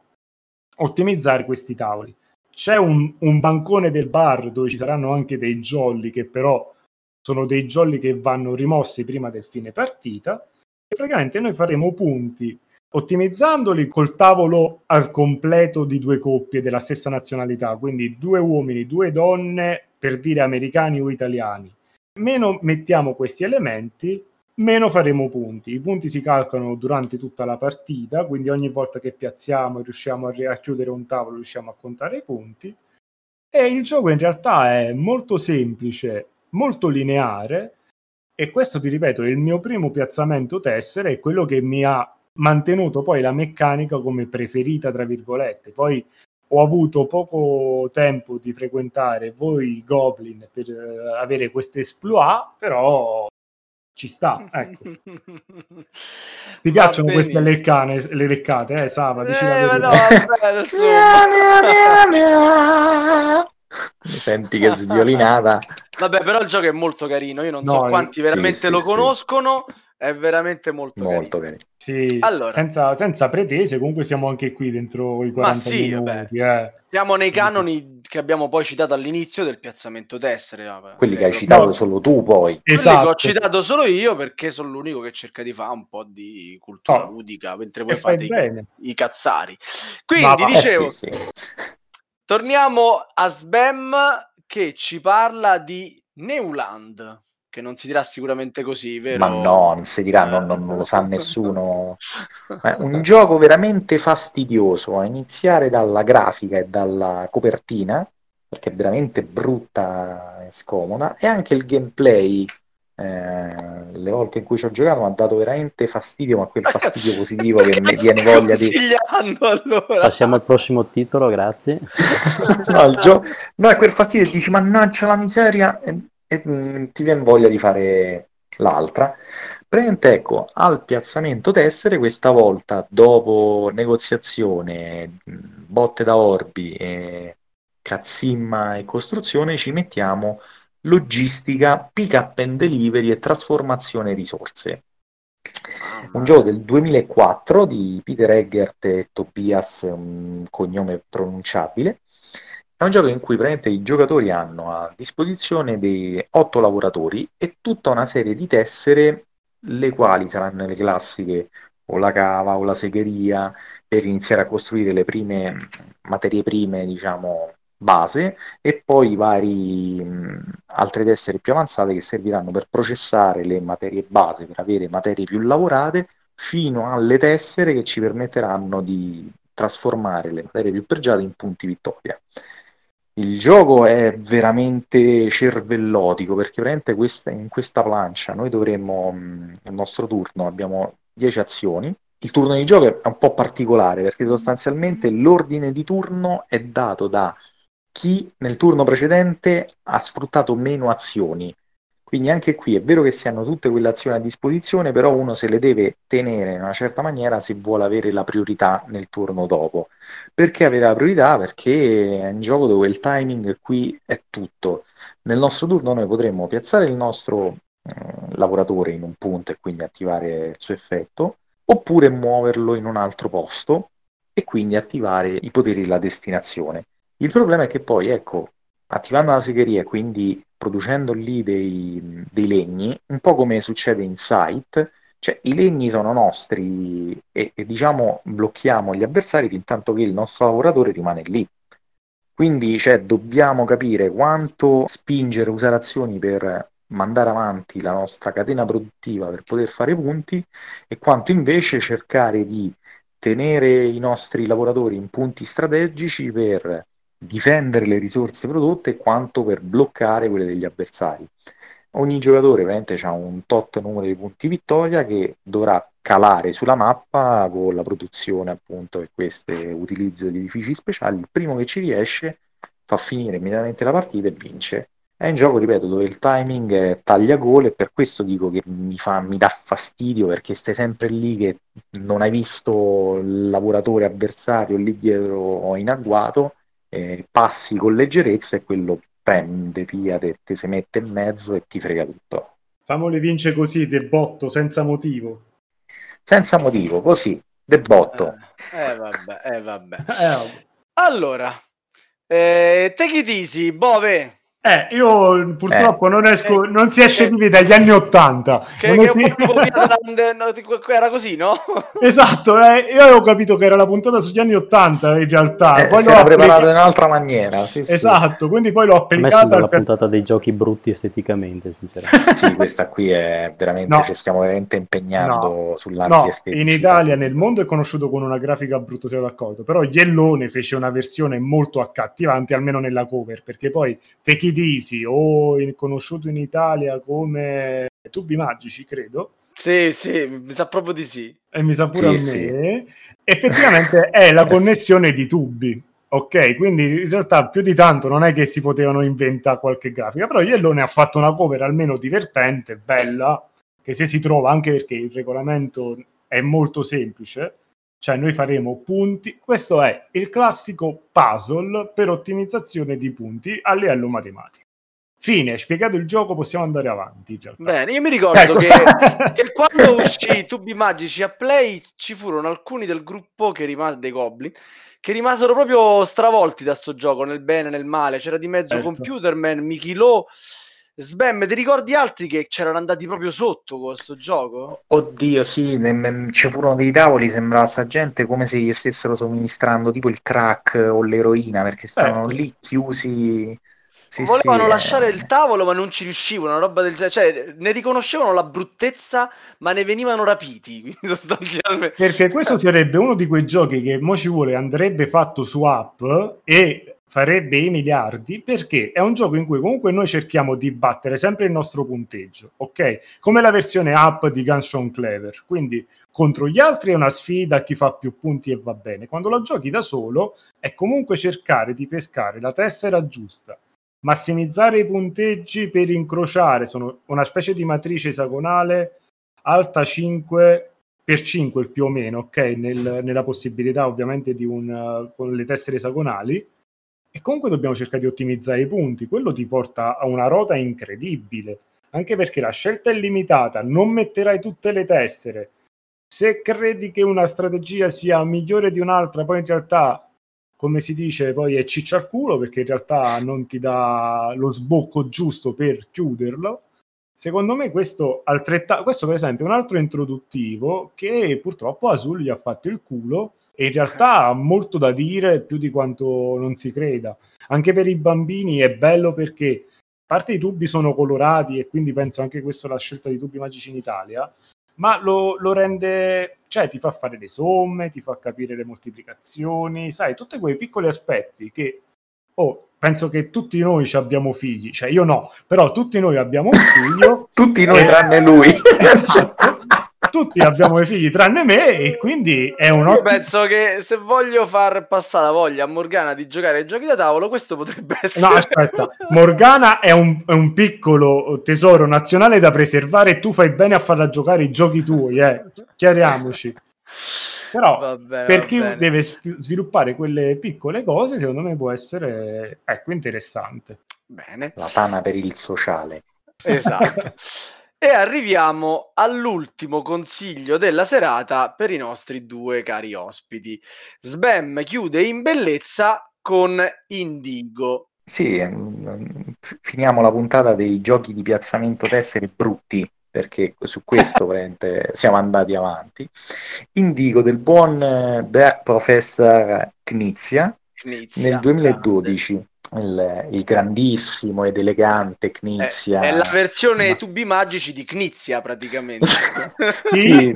ottimizzare questi tavoli. C'è un, un bancone del bar dove ci saranno anche dei jolly che però sono dei jolly che vanno rimossi prima del fine partita e praticamente noi faremo punti ottimizzandoli col tavolo al completo di due coppie della stessa nazionalità, quindi due uomini, due donne, per dire americani o italiani. Meno mettiamo questi elementi, meno faremo punti. I punti si calcolano durante tutta la partita, quindi ogni volta che piazziamo e riusciamo a, a chiudere un tavolo riusciamo a contare i punti. E il gioco in realtà è molto semplice, molto lineare e questo ti ripeto il mio primo piazzamento tessere, è quello che mi ha mantenuto poi la meccanica come preferita tra virgolette. Poi ho avuto poco tempo di frequentare voi Goblin per eh, avere questo exploit, però ci sta, ecco. Ti piacciono queste leccane, le leccate, eh, Sava? Dici Eh, ma no. Mi senti che sviolinata. Vabbè, però il gioco è molto carino. Io non so No, quanti sì, veramente sì, lo sì. conoscono. È veramente molto, Molto carino. carino. Sì, Allora. senza, senza pretese, comunque siamo anche qui dentro i 40 sì, minuti. eh. Siamo nei canoni che abbiamo poi citato all'inizio del piazzamento tessere. vabbè. Quelli che hai citato no. solo tu poi. Quelli che Esatto. ho citato solo io perché sono l'unico che cerca di fare un po' di cultura Oh. ludica mentre E voi fai fate i, i cazzari. Quindi va- Eh, dicevo, sì, sì. torniamo a Sbam che ci parla di Neuland, che non si dirà sicuramente così, vero? Ma no, non si dirà, non, non- non lo sa nessuno. È un gioco veramente fastidioso, a iniziare dalla grafica e dalla copertina, perché è veramente brutta e scomoda, e anche il gameplay. eh, le volte in cui ci ho giocato mi ha dato veramente fastidio, ma quel fastidio positivo che mi viene voglia di... Allora. Passiamo al prossimo titolo, grazie. No, il gio- no, è quel fastidio che dici mannaggia la miseria e, e, mm, ti viene voglia di fare l'altra. Praticamente ecco, al piazzamento tessere questa volta dopo negoziazione, mh, botte da orbi e cazzimma e costruzione, ci mettiamo logistica, pick up and delivery e trasformazione risorse. Un gioco del 2004 di Peter Eggert e Tobias, un cognome pronunciabile. È un gioco in cui praticamente i giocatori hanno a disposizione dei otto lavoratori e tutta una serie di tessere, le quali saranno le classiche o la cava o la segheria per iniziare a costruire le prime materie prime, diciamo, base e poi vari mh, altre tessere più avanzate che serviranno per processare le materie base, per avere materie più lavorate, fino alle tessere che ci permetteranno di trasformare le materie più pregiate in punti vittoria. Il gioco è veramente cervellotico perché veramente questa, in questa plancia noi dovremmo, nel nostro turno abbiamo 10 azioni, il turno di gioco è un po' particolare perché sostanzialmente l'ordine di turno è dato da chi nel turno precedente ha sfruttato meno azioni. Quindi anche qui è vero che si hanno tutte quelle azioni a disposizione, però uno se le deve tenere in una certa maniera se vuole avere la priorità nel turno dopo. Perché avere la priorità? Perché è un gioco dove il timing qui è tutto. Nel nostro turno noi potremmo piazzare il nostro eh, lavoratore in un punto e quindi attivare il suo effetto, oppure muoverlo in un altro posto e quindi attivare i poteri della destinazione. Il problema è che poi, ecco, attivando la segheria, quindi producendo lì dei, dei legni, un po' come succede in Sight, cioè i legni sono nostri e, e diciamo blocchiamo gli avversari fin tanto che il nostro lavoratore rimane lì. Quindi cioè, dobbiamo capire quanto spingere, usare azioni per mandare avanti la nostra catena produttiva per poter fare punti e quanto invece cercare di tenere i nostri lavoratori in punti strategici per difendere le risorse prodotte quanto per bloccare quelle degli avversari. Ogni giocatore ovviamente ha un tot numero di punti vittoria che dovrà calare sulla mappa con la produzione appunto e questo utilizzo di edifici speciali. Il primo che ci riesce fa finire immediatamente la partita e vince. È un gioco, ripeto, dove il timing taglia gol e per questo dico che mi, fa, mi dà fastidio perché stai sempre lì che non hai visto il lavoratore avversario lì dietro in agguato eh, passi con leggerezza e quello prende, pia, te, te si mette in mezzo e ti frega tutto. Famole vince così, de botto, senza motivo. Senza motivo, così, de botto. Eh, eh vabbè, eh vabbè. Eh, allora, eh, take it easy, Bove. Eh, io purtroppo eh, non esco, eh, non si esce eh, vivi dagli anni Ottanta. Che, che si... era così, no? esatto, eh, io avevo capito che era la puntata sugli anni Ottanta in realtà. Eh, poi si era preparato in un'altra maniera. Sì, esatto, sì. quindi poi l'ho applicata. la puntata dei giochi brutti esteticamente, sinceramente. sì, questa qui è veramente, no. ci stiamo veramente impegnando no. sull'anti no. In Italia, nel mondo è conosciuto con una grafica brutta, siamo d'accordo, però Yellone fece una versione molto accattivante, almeno nella cover, perché poi Take Disi o in, conosciuto in Italia come Tubi Magici, credo. Sì, sì, mi sa proprio di sì. E mi sa pure sì, a me. Sì. Effettivamente è la connessione di tubi. Ok, quindi in realtà più di tanto non è che si potevano inventare qualche grafica, però Yellone ha fatto una cover almeno divertente, bella, che se si trova anche perché il regolamento è molto semplice, cioè noi faremo punti. Questo è il classico puzzle per ottimizzazione di punti a livello matematico. Fine, spiegato il gioco, possiamo andare avanti. Bene, io mi ricordo ecco. che, che, quando uscì Tubi Magici a Play ci furono alcuni del gruppo che rimase dei Goblin che rimasero proprio stravolti da sto gioco, nel bene e nel male. C'era di mezzo certo. Computerman, Mickey Lowe Sbam, ti ricordi altri che c'erano andati proprio sotto con questo gioco? Oddio, sì, ne, ci furono dei tavoli, sembrava sta gente come se gli stessero somministrando tipo il crack o l'eroina, perché stavano certo. lì chiusi. Sì, Volevano sì, eh. lasciare eh... il tavolo, ma non ci riuscivano, una roba del genere. Cioè, ne riconoscevano la bruttezza, ma ne venivano rapiti. Quindi sostanzialmente... Perché questo sarebbe uno di quei giochi che mo ci vuole andrebbe fatto su app e farebbe i miliardi perché è un gioco in cui comunque noi cerchiamo di battere sempre il nostro punteggio, ok? Come la versione app di Gunshot Clever, quindi contro gli altri è una sfida chi fa più punti e va bene. Quando la giochi da solo è comunque cercare di pescare la tessera giusta, massimizzare i punteggi per incrociare, sono una specie di matrice esagonale alta 5 per 5 più o meno, ok? Nel, nella possibilità ovviamente di un, con le tessere esagonali e comunque dobbiamo cercare di ottimizzare i punti. Quello ti porta a una rota incredibile, anche perché la scelta è limitata, non metterai tutte le tessere. Se credi che una strategia sia migliore di un'altra, poi in realtà come si dice, poi è ciccia al culo perché in realtà non ti dà lo sbocco giusto per chiuderlo. Secondo me questo, altrettanto, questo per esempio è un altro introduttivo che purtroppo Azul gli ha fatto il culo e in realtà ha molto da dire più di quanto non si creda. Anche per i bambini è bello perché a parte i tubi sono colorati e quindi penso anche questa è la scelta di tubi magici in Italia, ma lo, lo, rende, cioè ti fa fare le somme, ti fa capire le moltiplicazioni, sai, tutti quei piccoli aspetti che, oh, penso che tutti noi abbiamo figli, cioè io no, però tutti noi abbiamo un figlio. tutti noi e... tranne lui. Esatto tutti abbiamo i figli tranne me e quindi è un Io penso che se voglio far passare la voglia a Morgana di giocare ai giochi da tavolo, questo potrebbe essere... No, aspetta, Morgana è un, è un piccolo tesoro nazionale da preservare e tu fai bene a farla giocare i giochi tuoi, eh. chiariamoci. Però bene, per chi bene. deve sviluppare quelle piccole cose, secondo me può essere ecco, interessante. Bene. La tana per il sociale. Esatto. E arriviamo all'ultimo consiglio della serata per i nostri due cari ospiti. Sbam chiude in bellezza con Indigo. Sì, ehm, finiamo la puntata dei giochi di piazzamento tessere brutti, perché su questo siamo andati avanti. Indigo del buon eh, The Professor Knizia, Knizia nel 2012. Grande il, il, grandissimo ed elegante Knizia. È, è la versione ma... tubi magici di Knizia praticamente. sì,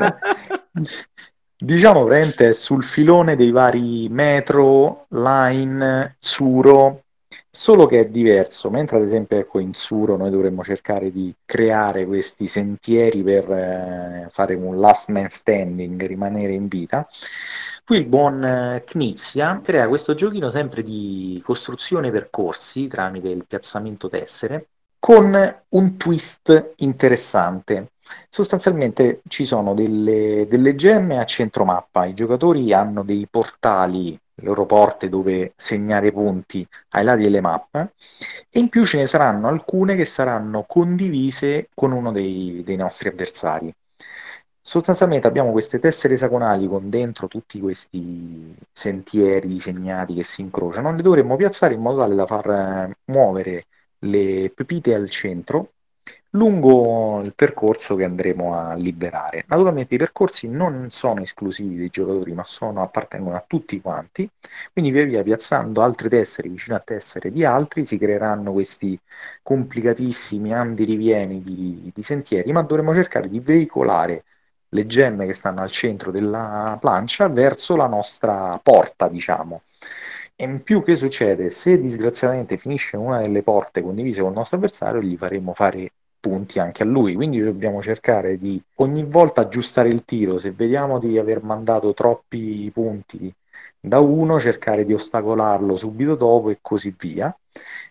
diciamo veramente sul filone dei vari metro, line, Tsuro, solo che è diverso, mentre ad esempio ecco, in Tsuro noi dovremmo cercare di creare questi sentieri per eh, fare un last man standing, rimanere in vita. Qui il buon eh, Knizia crea questo giochino sempre di costruzione percorsi tramite il piazzamento tessere con un twist interessante. Sostanzialmente ci sono delle, delle gemme a centro mappa, i giocatori hanno dei portali, le loro porte dove segnare punti ai lati delle mappe e in più ce ne saranno alcune che saranno condivise con uno dei, dei nostri avversari. Sostanzialmente abbiamo queste tessere esagonali con dentro tutti questi sentieri disegnati che si incrociano, le dovremmo piazzare in modo tale da far eh, muovere le pepite al centro lungo il percorso che andremo a liberare. Naturalmente i percorsi non sono esclusivi dei giocatori, ma sono, appartengono a tutti quanti, quindi via via piazzando altre tessere vicino a tessere di altri si creeranno questi complicatissimi andirivieni di, di sentieri, ma dovremo cercare di veicolare le gemme che stanno al centro della plancia verso la nostra porta, diciamo. E in più che succede? Se disgraziatamente finisce una delle porte condivise con il nostro avversario, gli faremo fare punti anche a lui, quindi dobbiamo cercare di ogni volta aggiustare il tiro, se vediamo di aver mandato troppi punti da uno, cercare di ostacolarlo subito dopo e così via.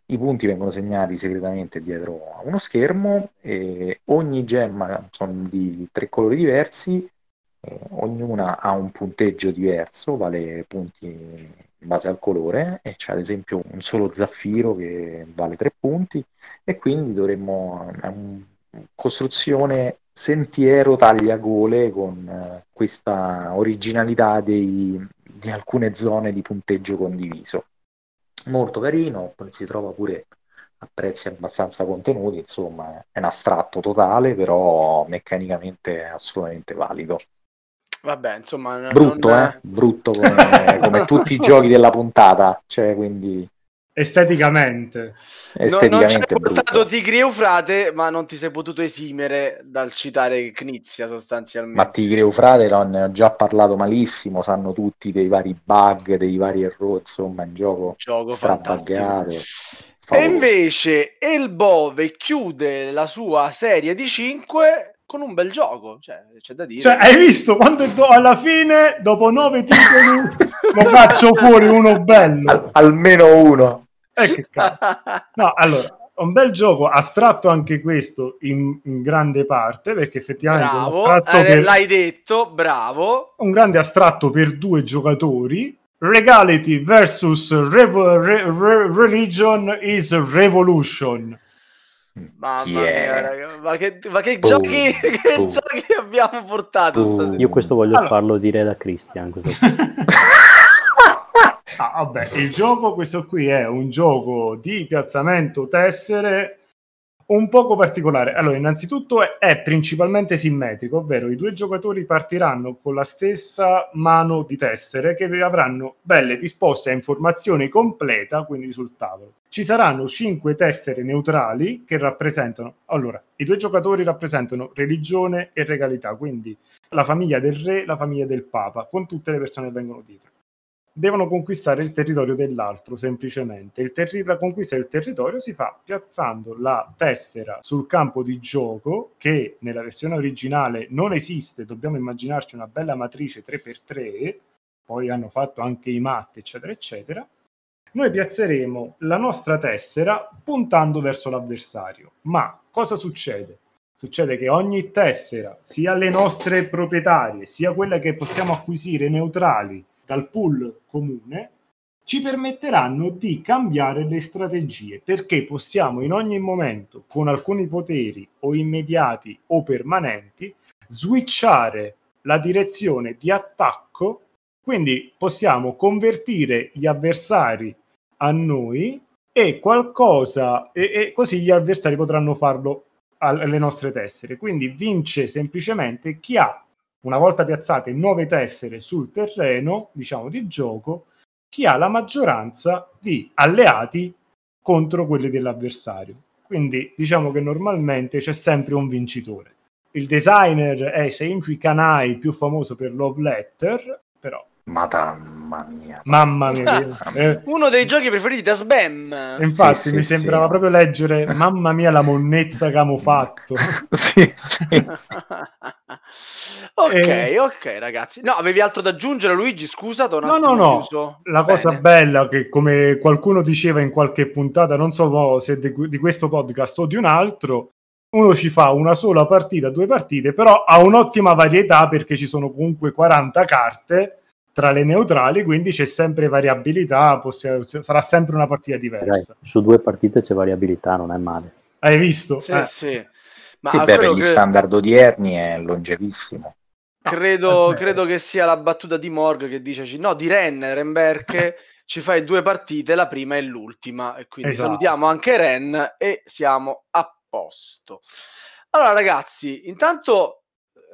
I punti vengono segnati segretamente dietro a uno schermo e ogni gemma sono di tre colori diversi, eh, ognuna ha un punteggio diverso, vale punti in base al colore e c'è ad esempio un solo zaffiro che vale tre punti e quindi dovremmo è una costruzione sentiero tagliagole con eh, questa originalità dei, di alcune zone di punteggio condiviso. Molto carino, poi si trova pure a prezzi abbastanza contenuti, insomma è un astratto totale, però meccanicamente assolutamente valido. Vabbè, insomma, brutto, non... eh? brutto come, come tutti i giochi della puntata, cioè quindi esteticamente. esteticamente no, non ci portato Tigri Eufrate, ma non ti sei potuto esimere dal citare Knizia sostanzialmente. Ma Tigri Eufrate no, ne ho già parlato malissimo, sanno tutti dei vari bug, dei vari errori, insomma, in gioco, gioco strabuggato. E invece Elbove chiude la sua serie di 5 con un bel gioco, cioè, c'è da dire. Cioè, hai visto quando do- alla fine, dopo nove titoli, lo faccio fuori uno bello. Al- almeno uno. Eh, che cazzo. No, allora, un bel gioco astratto anche questo in, in grande parte, perché effettivamente... Bravo, eh, per... l'hai detto, bravo. Un grande astratto per due giocatori, Regality versus revo- re- re- Religion is Revolution. Mamma Chi mia, raga, ma che, ma che giochi, che giochi abbiamo portato Boh. stasera? Io questo voglio Allora. farlo dire da Christian. Ah, vabbè, il gioco, questo qui è un gioco di piazzamento tessere un poco particolare. Allora, innanzitutto è, è principalmente simmetrico, ovvero i due giocatori partiranno con la stessa mano di tessere che avranno belle disposte a informazione completa, quindi sul tavolo. Ci saranno cinque tessere neutrali che rappresentano, allora, i due giocatori rappresentano religione e regalità, quindi la famiglia del re, la famiglia del papa, con tutte le persone che vengono dietro devono conquistare il territorio dell'altro semplicemente. Terri- la conquista del territorio si fa piazzando la tessera sul campo di gioco che nella versione originale non esiste, dobbiamo immaginarci una bella matrice 3x3, poi hanno fatto anche i matte eccetera eccetera. Noi piazzeremo la nostra tessera puntando verso l'avversario. Ma cosa succede? Succede che ogni tessera, sia le nostre proprietarie, sia quelle che possiamo acquisire neutrali dal pool comune, ci permetteranno di cambiare le strategie perché possiamo in ogni momento, con alcuni poteri o immediati o permanenti, switchare la direzione di attacco. Quindi possiamo convertire gli avversari a noi e qualcosa, e, e così gli avversari potranno farlo alle nostre tessere. Quindi vince semplicemente chi ha, una volta piazzate nove tessere sul terreno, diciamo, di gioco, chi ha la maggioranza di alleati contro quelli dell'avversario. Quindi diciamo che normalmente c'è sempre un vincitore. Il designer è Seiji Kanai, più famoso per Love Letter, però Madonna mia. mamma mia. eh, Uno dei giochi preferiti da Sbam. infatti Sì, sì, mi sì. sembrava proprio leggere, mamma mia la monnezza che abbiamo fatto. sì, sì, sì. ok, Eh. ok, ragazzi. No, avevi altro da aggiungere, Luigi? Scusa, No, no, no. chiuso. La cosa Bene. bella che come qualcuno diceva in qualche puntata, non so se di, di questo podcast o di un altro, uno ci fa una sola partita, due partite, però ha un'ottima varietà perché ci sono comunque 40 carte tra le neutrali, quindi c'è sempre variabilità, possia- sarà sempre una partita Dai, diversa. su due partite c'è variabilità, non è male. Hai visto? Sì, Eh, sì. Ma Sì, beh, per gli che- standard odierni è longevissimo. credo, eh, credo che sia la battuta di Morg che dice no, di Ren, Renberg ci fai due partite, la prima e l'ultima. E quindi Esatto. salutiamo anche Ren e siamo a posto. Allora, ragazzi, intanto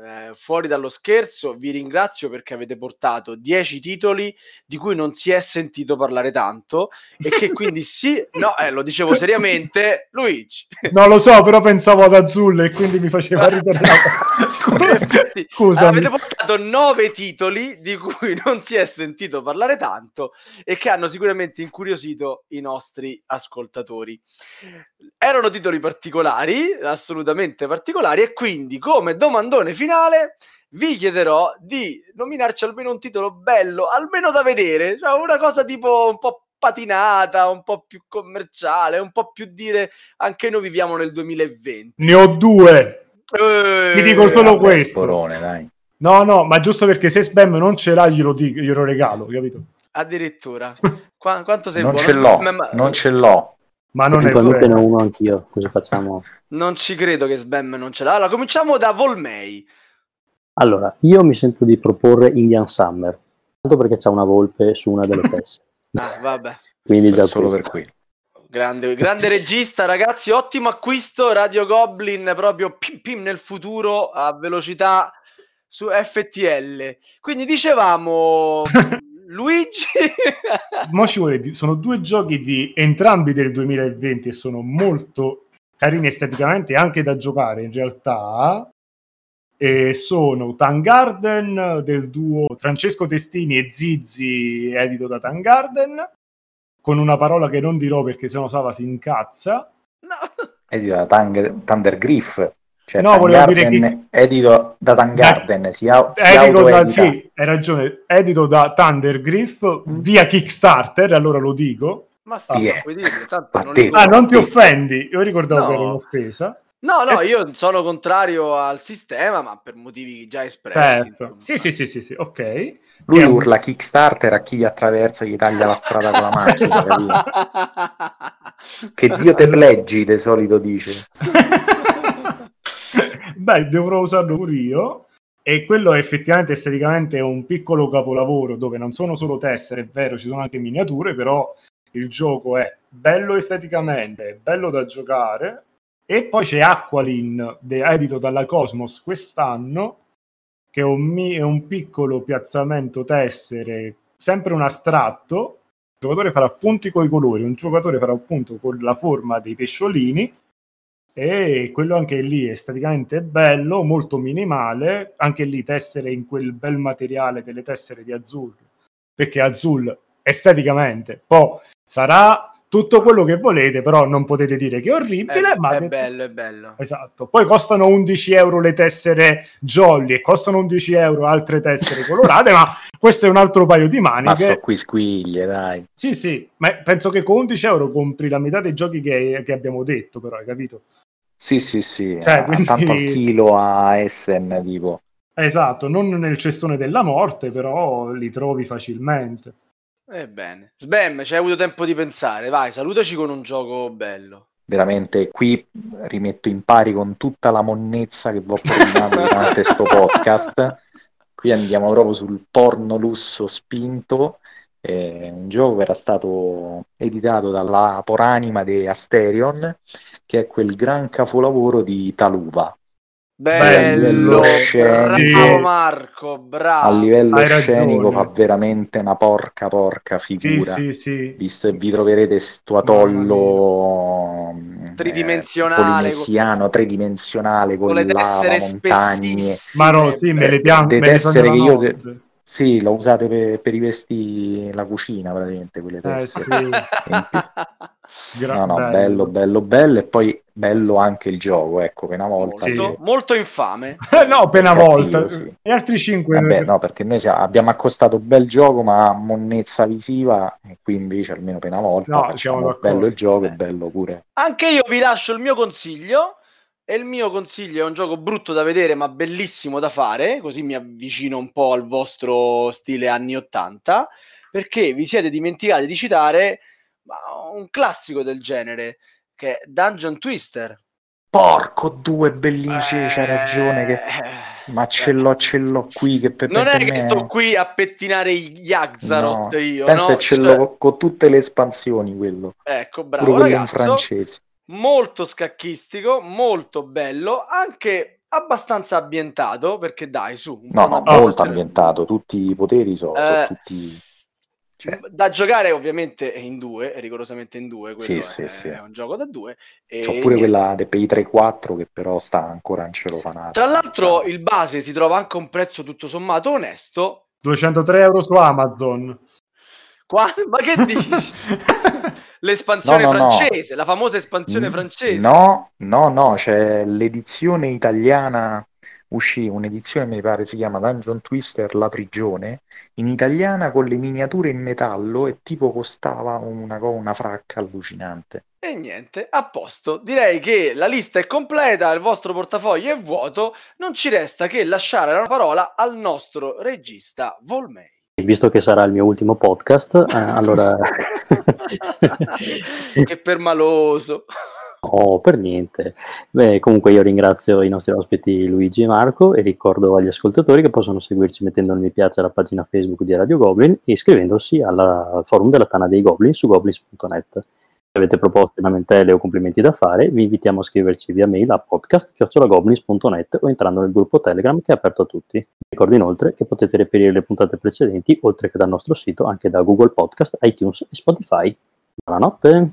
eh, fuori dallo scherzo, vi ringrazio perché avete portato 10 titoli di cui non si è sentito parlare tanto e che quindi sì, no, eh, lo dicevo seriamente, Luigi. Non lo so, però pensavo ad Azul e quindi mi faceva effetti, Scusami. avete portato nove titoli di cui non si è sentito parlare tanto e che hanno sicuramente incuriosito i nostri ascoltatori. Erano titoli particolari, assolutamente particolari, e quindi come domandone finale vi chiederò di nominarci almeno un titolo bello, almeno da vedere, cioè una cosa tipo un po' patinata, un po' più commerciale, un po' più dire anche noi viviamo nel 2020. Ne ho due. Eh, Ti dico solo Vabbè, questo. Sporone, dai. No, no, ma giusto perché se Spam non ce l'ha glielo, dico, glielo regalo, capito? Addirittura. Qua- quanto sei Non buono? ce l'ho, ma- non ce l'ho. Ma non è Eventualmente ne ho uno anch'io, cosa facciamo? non ci credo che Sbam non ce l'ha. Allora, cominciamo da Volmei. Allora, io mi sento di proporre Indian Summer, tanto perché c'è una volpe su una delle teste. Ah, vabbè. Quindi già Solo questo. per qui. Grande, grande regista, ragazzi. Ottimo acquisto. Radio Goblin proprio pim pim nel futuro a velocità su FTL. Quindi dicevamo Luigi. Mo ci vuole di- sono due giochi di entrambi del 2020 e sono molto carini esteticamente e anche da giocare in realtà. E sono Tangarden del duo Francesco Testini e Zizi, edito da Tangarden, con una parola che non dirò perché sennò Sava si incazza. No. Edito da Tang- Thundergriff. Cioè, No, volevo dire Tangarden, edito da Tangarden, si, au- si Edito da, sì, hai ragione, edito da Thundergriff via Kickstarter, allora lo dico. Ma sì, Sì, eh. tanto non li- Ah, non ti offendi? Io ricordavo No. che era un'offesa. No, no, Eh. io sono contrario al sistema, ma per motivi già espressi. Certo. Sì, sì, sì, sì, sì, ok. Lui Che urla Kickstarter a chi gli attraversa, gli taglia la strada con la macchina? Che Dio te leggi, di solito dice. Beh, dovrò usarlo pure io. E quello è effettivamente esteticamente un piccolo capolavoro dove non sono solo tessere, è vero, ci sono anche miniature, però il gioco è bello esteticamente, è bello da giocare. E poi c'è Aqualin, edito dalla Cosmos quest'anno, che è un, mi- è un piccolo piazzamento tessere, sempre un astratto. Il giocatore farà punti con i colori, un giocatore farà appunto con la forma dei pesciolini e quello anche lì esteticamente è bello, molto minimale, anche lì tessere in quel bel materiale delle tessere di Azul, perché Azul esteticamente poi sarà tutto quello che volete, però non potete dire che è orribile, È, ma è bello, è bello. Esatto, poi costano 11 euro le tessere jolly e costano 11 euro altre tessere colorate, ma questo è un altro paio di Ma maniche. so qui squiglie, dai. Sì, sì, ma penso che con 11 euro compri la metà dei giochi che, che abbiamo detto, però, hai capito? Sì, sì, sì, Cioè, a- quindi- tanto al chilo a Essen, tipo. Esatto, non nel cestone della morte, però li trovi facilmente. Ebbene. Sbam, ci hai avuto tempo di pensare. Vai, salutaci con un gioco bello. Veramente qui rimetto in pari con tutta la monnezza che vi ho propinato durante sto podcast. Qui andiamo proprio sul porno lusso spinto. È un gioco che era stato editato dalla poranima di Asterion, che è quel gran capolavoro di Taluva. Bello, scenico. bravo Marco, bravo. A livello hai scenico ragione. fa veramente una porca porca Sì, figura. sì, sì. Visto, vi troverete sto atollo mm, Tridimensionale, eh, polinesiano, tridimensionale con, con le lava, montagne. Ma no, sì, me le pian- De me le tessere che io notte. Sì, lo usate per, per rivestire la cucina praticamente quelle Eh, tessere. sì. Gra- No, no, bello, bello, bello, e poi bello anche il gioco, ecco, per una volta. Sì. molto, che- molto infame. no, appena volta. sì. E altri 5 Vabbè, no, perché noi siamo- abbiamo accostato bel gioco, ma monnezza visiva, e qui invece almeno per una volta No, bello il gioco e Eh. bello pure. Anche io vi lascio il mio consiglio. E il mio consiglio è un gioco brutto da vedere, ma bellissimo da fare. Così mi avvicino un po' al vostro stile anni 80. Perché vi siete dimenticati di citare un classico del genere che è Dungeon Twister. Porco due bellissimi, c'hai ragione, che... Eh, ma ce l'ho, ce l'ho qui, che per, Non è che me sto qui a pettinare gli Axaroth No, io, penso no? che ce Cioè, l'ho con tutte le espansioni quello, Ecco, pure bravo in ragazzo. francese. Molto scacchistico, molto bello, anche abbastanza ambientato, perché dai, su, un No, po' no, molto ambientato, tutti i poteri sono, sono Eh, tutti... cioè, Da giocare ovviamente in due, rigorosamente in due, Sì, è, sì, sì. è un gioco da due. E c'ho pure quella dei Pay 3-4 che però sta ancora in celofanata. Tra l'altro il base si trova anche a un prezzo tutto sommato onesto. 203 euro su Amazon. Qua- Ma che dici? L'espansione No, no, no. francese, la famosa espansione francese. No, no, no, c'è l'edizione italiana, uscì un'edizione, mi pare si chiama Dungeon Twister La prigione, in italiana con le miniature in metallo e tipo costava una, una fracca allucinante. E niente, a posto. Direi che la lista è completa, il vostro portafoglio è vuoto, non ci resta che lasciare la parola al nostro regista Volmei. Visto che sarà il mio ultimo podcast, eh, allora... che permaloso. No, per niente. Beh, comunque io ringrazio i nostri ospiti Luigi e Marco e ricordo agli ascoltatori che possono seguirci mettendo il mi piace alla pagina Facebook di Radio Goblin e iscrivendosi alla- al forum della Tana dei Goblin su goblins.net. Se avete proposte, lamentele o complimenti da fare, vi invitiamo a scriverci via mail a podcast.goblins.net o entrando nel gruppo Telegram che è aperto a tutti. Ricordo inoltre che potete reperire le puntate precedenti, oltre che dal nostro sito, anche da Google Podcast, iTunes e Spotify. Buonanotte!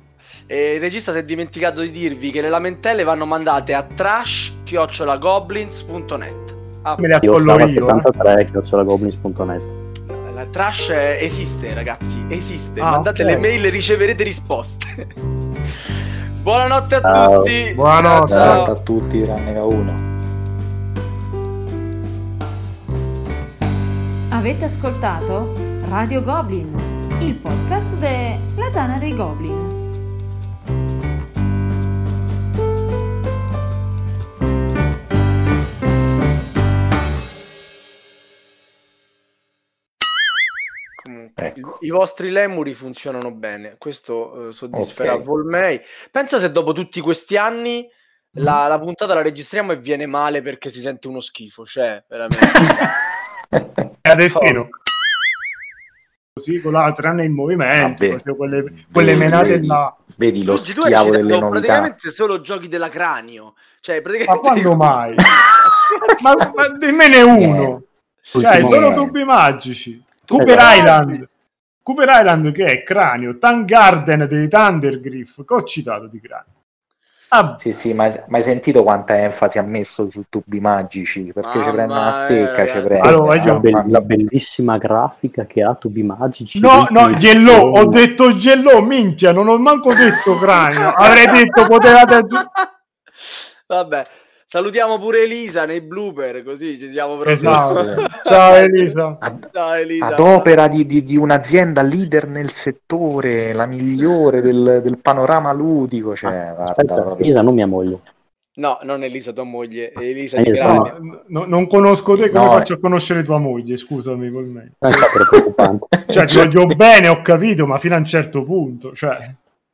E il regista si è dimenticato di dirvi che le lamentele vanno mandate a trash.goblins.net. Ah, Me le Io stavo io. Eh. 73 chiocciolagoblins.net. la trash esiste, ragazzi, esiste. Ah, Mandate ok. le mail e riceverete risposte. Buonanotte a Ciao. tutti. Buonanotte. Ciao, ciao. a tutti, tranne che a uno. Avete ascoltato Radio Goblin, il podcast della Tana dei Goblin. Ecco. I, i vostri lemuri funzionano bene, questo eh, soddisferà Ok. Volmei. Pensa se dopo tutti questi anni Mm. la, la puntata la registriamo e viene male perché si sente uno schifo, cioè, veramente. È a destino. Così con la tranne il movimento, Vabbè. facevo quelle, quelle menate vedi, là. vedi lo hai schiavo delle novità. praticamente solo giochi della cranio. Cioè, Ma praticamente... quando mai? ma, ma dimmene uno. Cioè, Ultimo- solo tubi magici. Cooper Esatto. Island. Cooper Island che è cranio. Tan Garden dei Thundergriff. Che ho citato di cranio. Ah, Sì, sì, ma ma hai sentito quanta enfasi ha messo su tubi magici? Perché ci prende una stecca, ci prende. Allora, la, io- be- la bellissima grafica che ha tubi magici. no, no, Yellow. Ho detto Yellow, minchia. Non ho manco detto cranio. Avrei detto potevate aggiungere. Vabbè, salutiamo pure Elisa nei blooper, così ci siamo proprio... Esatto. Ciao Elisa. Ad, Ciao Elisa. ad opera di, di- di un'azienda leader nel settore, la migliore del, del panorama ludico, cioè, guarda, Aspetta, Elisa, non mia moglie. No, non Elisa tua moglie, Elisa Eh, di no, Grania. No, no, non conosco te, come No, faccio a conoscere tua moglie? Scusami con me. Non è preoccupante. Cioè, ti voglio bene, ho capito, ma fino a un certo punto. Cioè,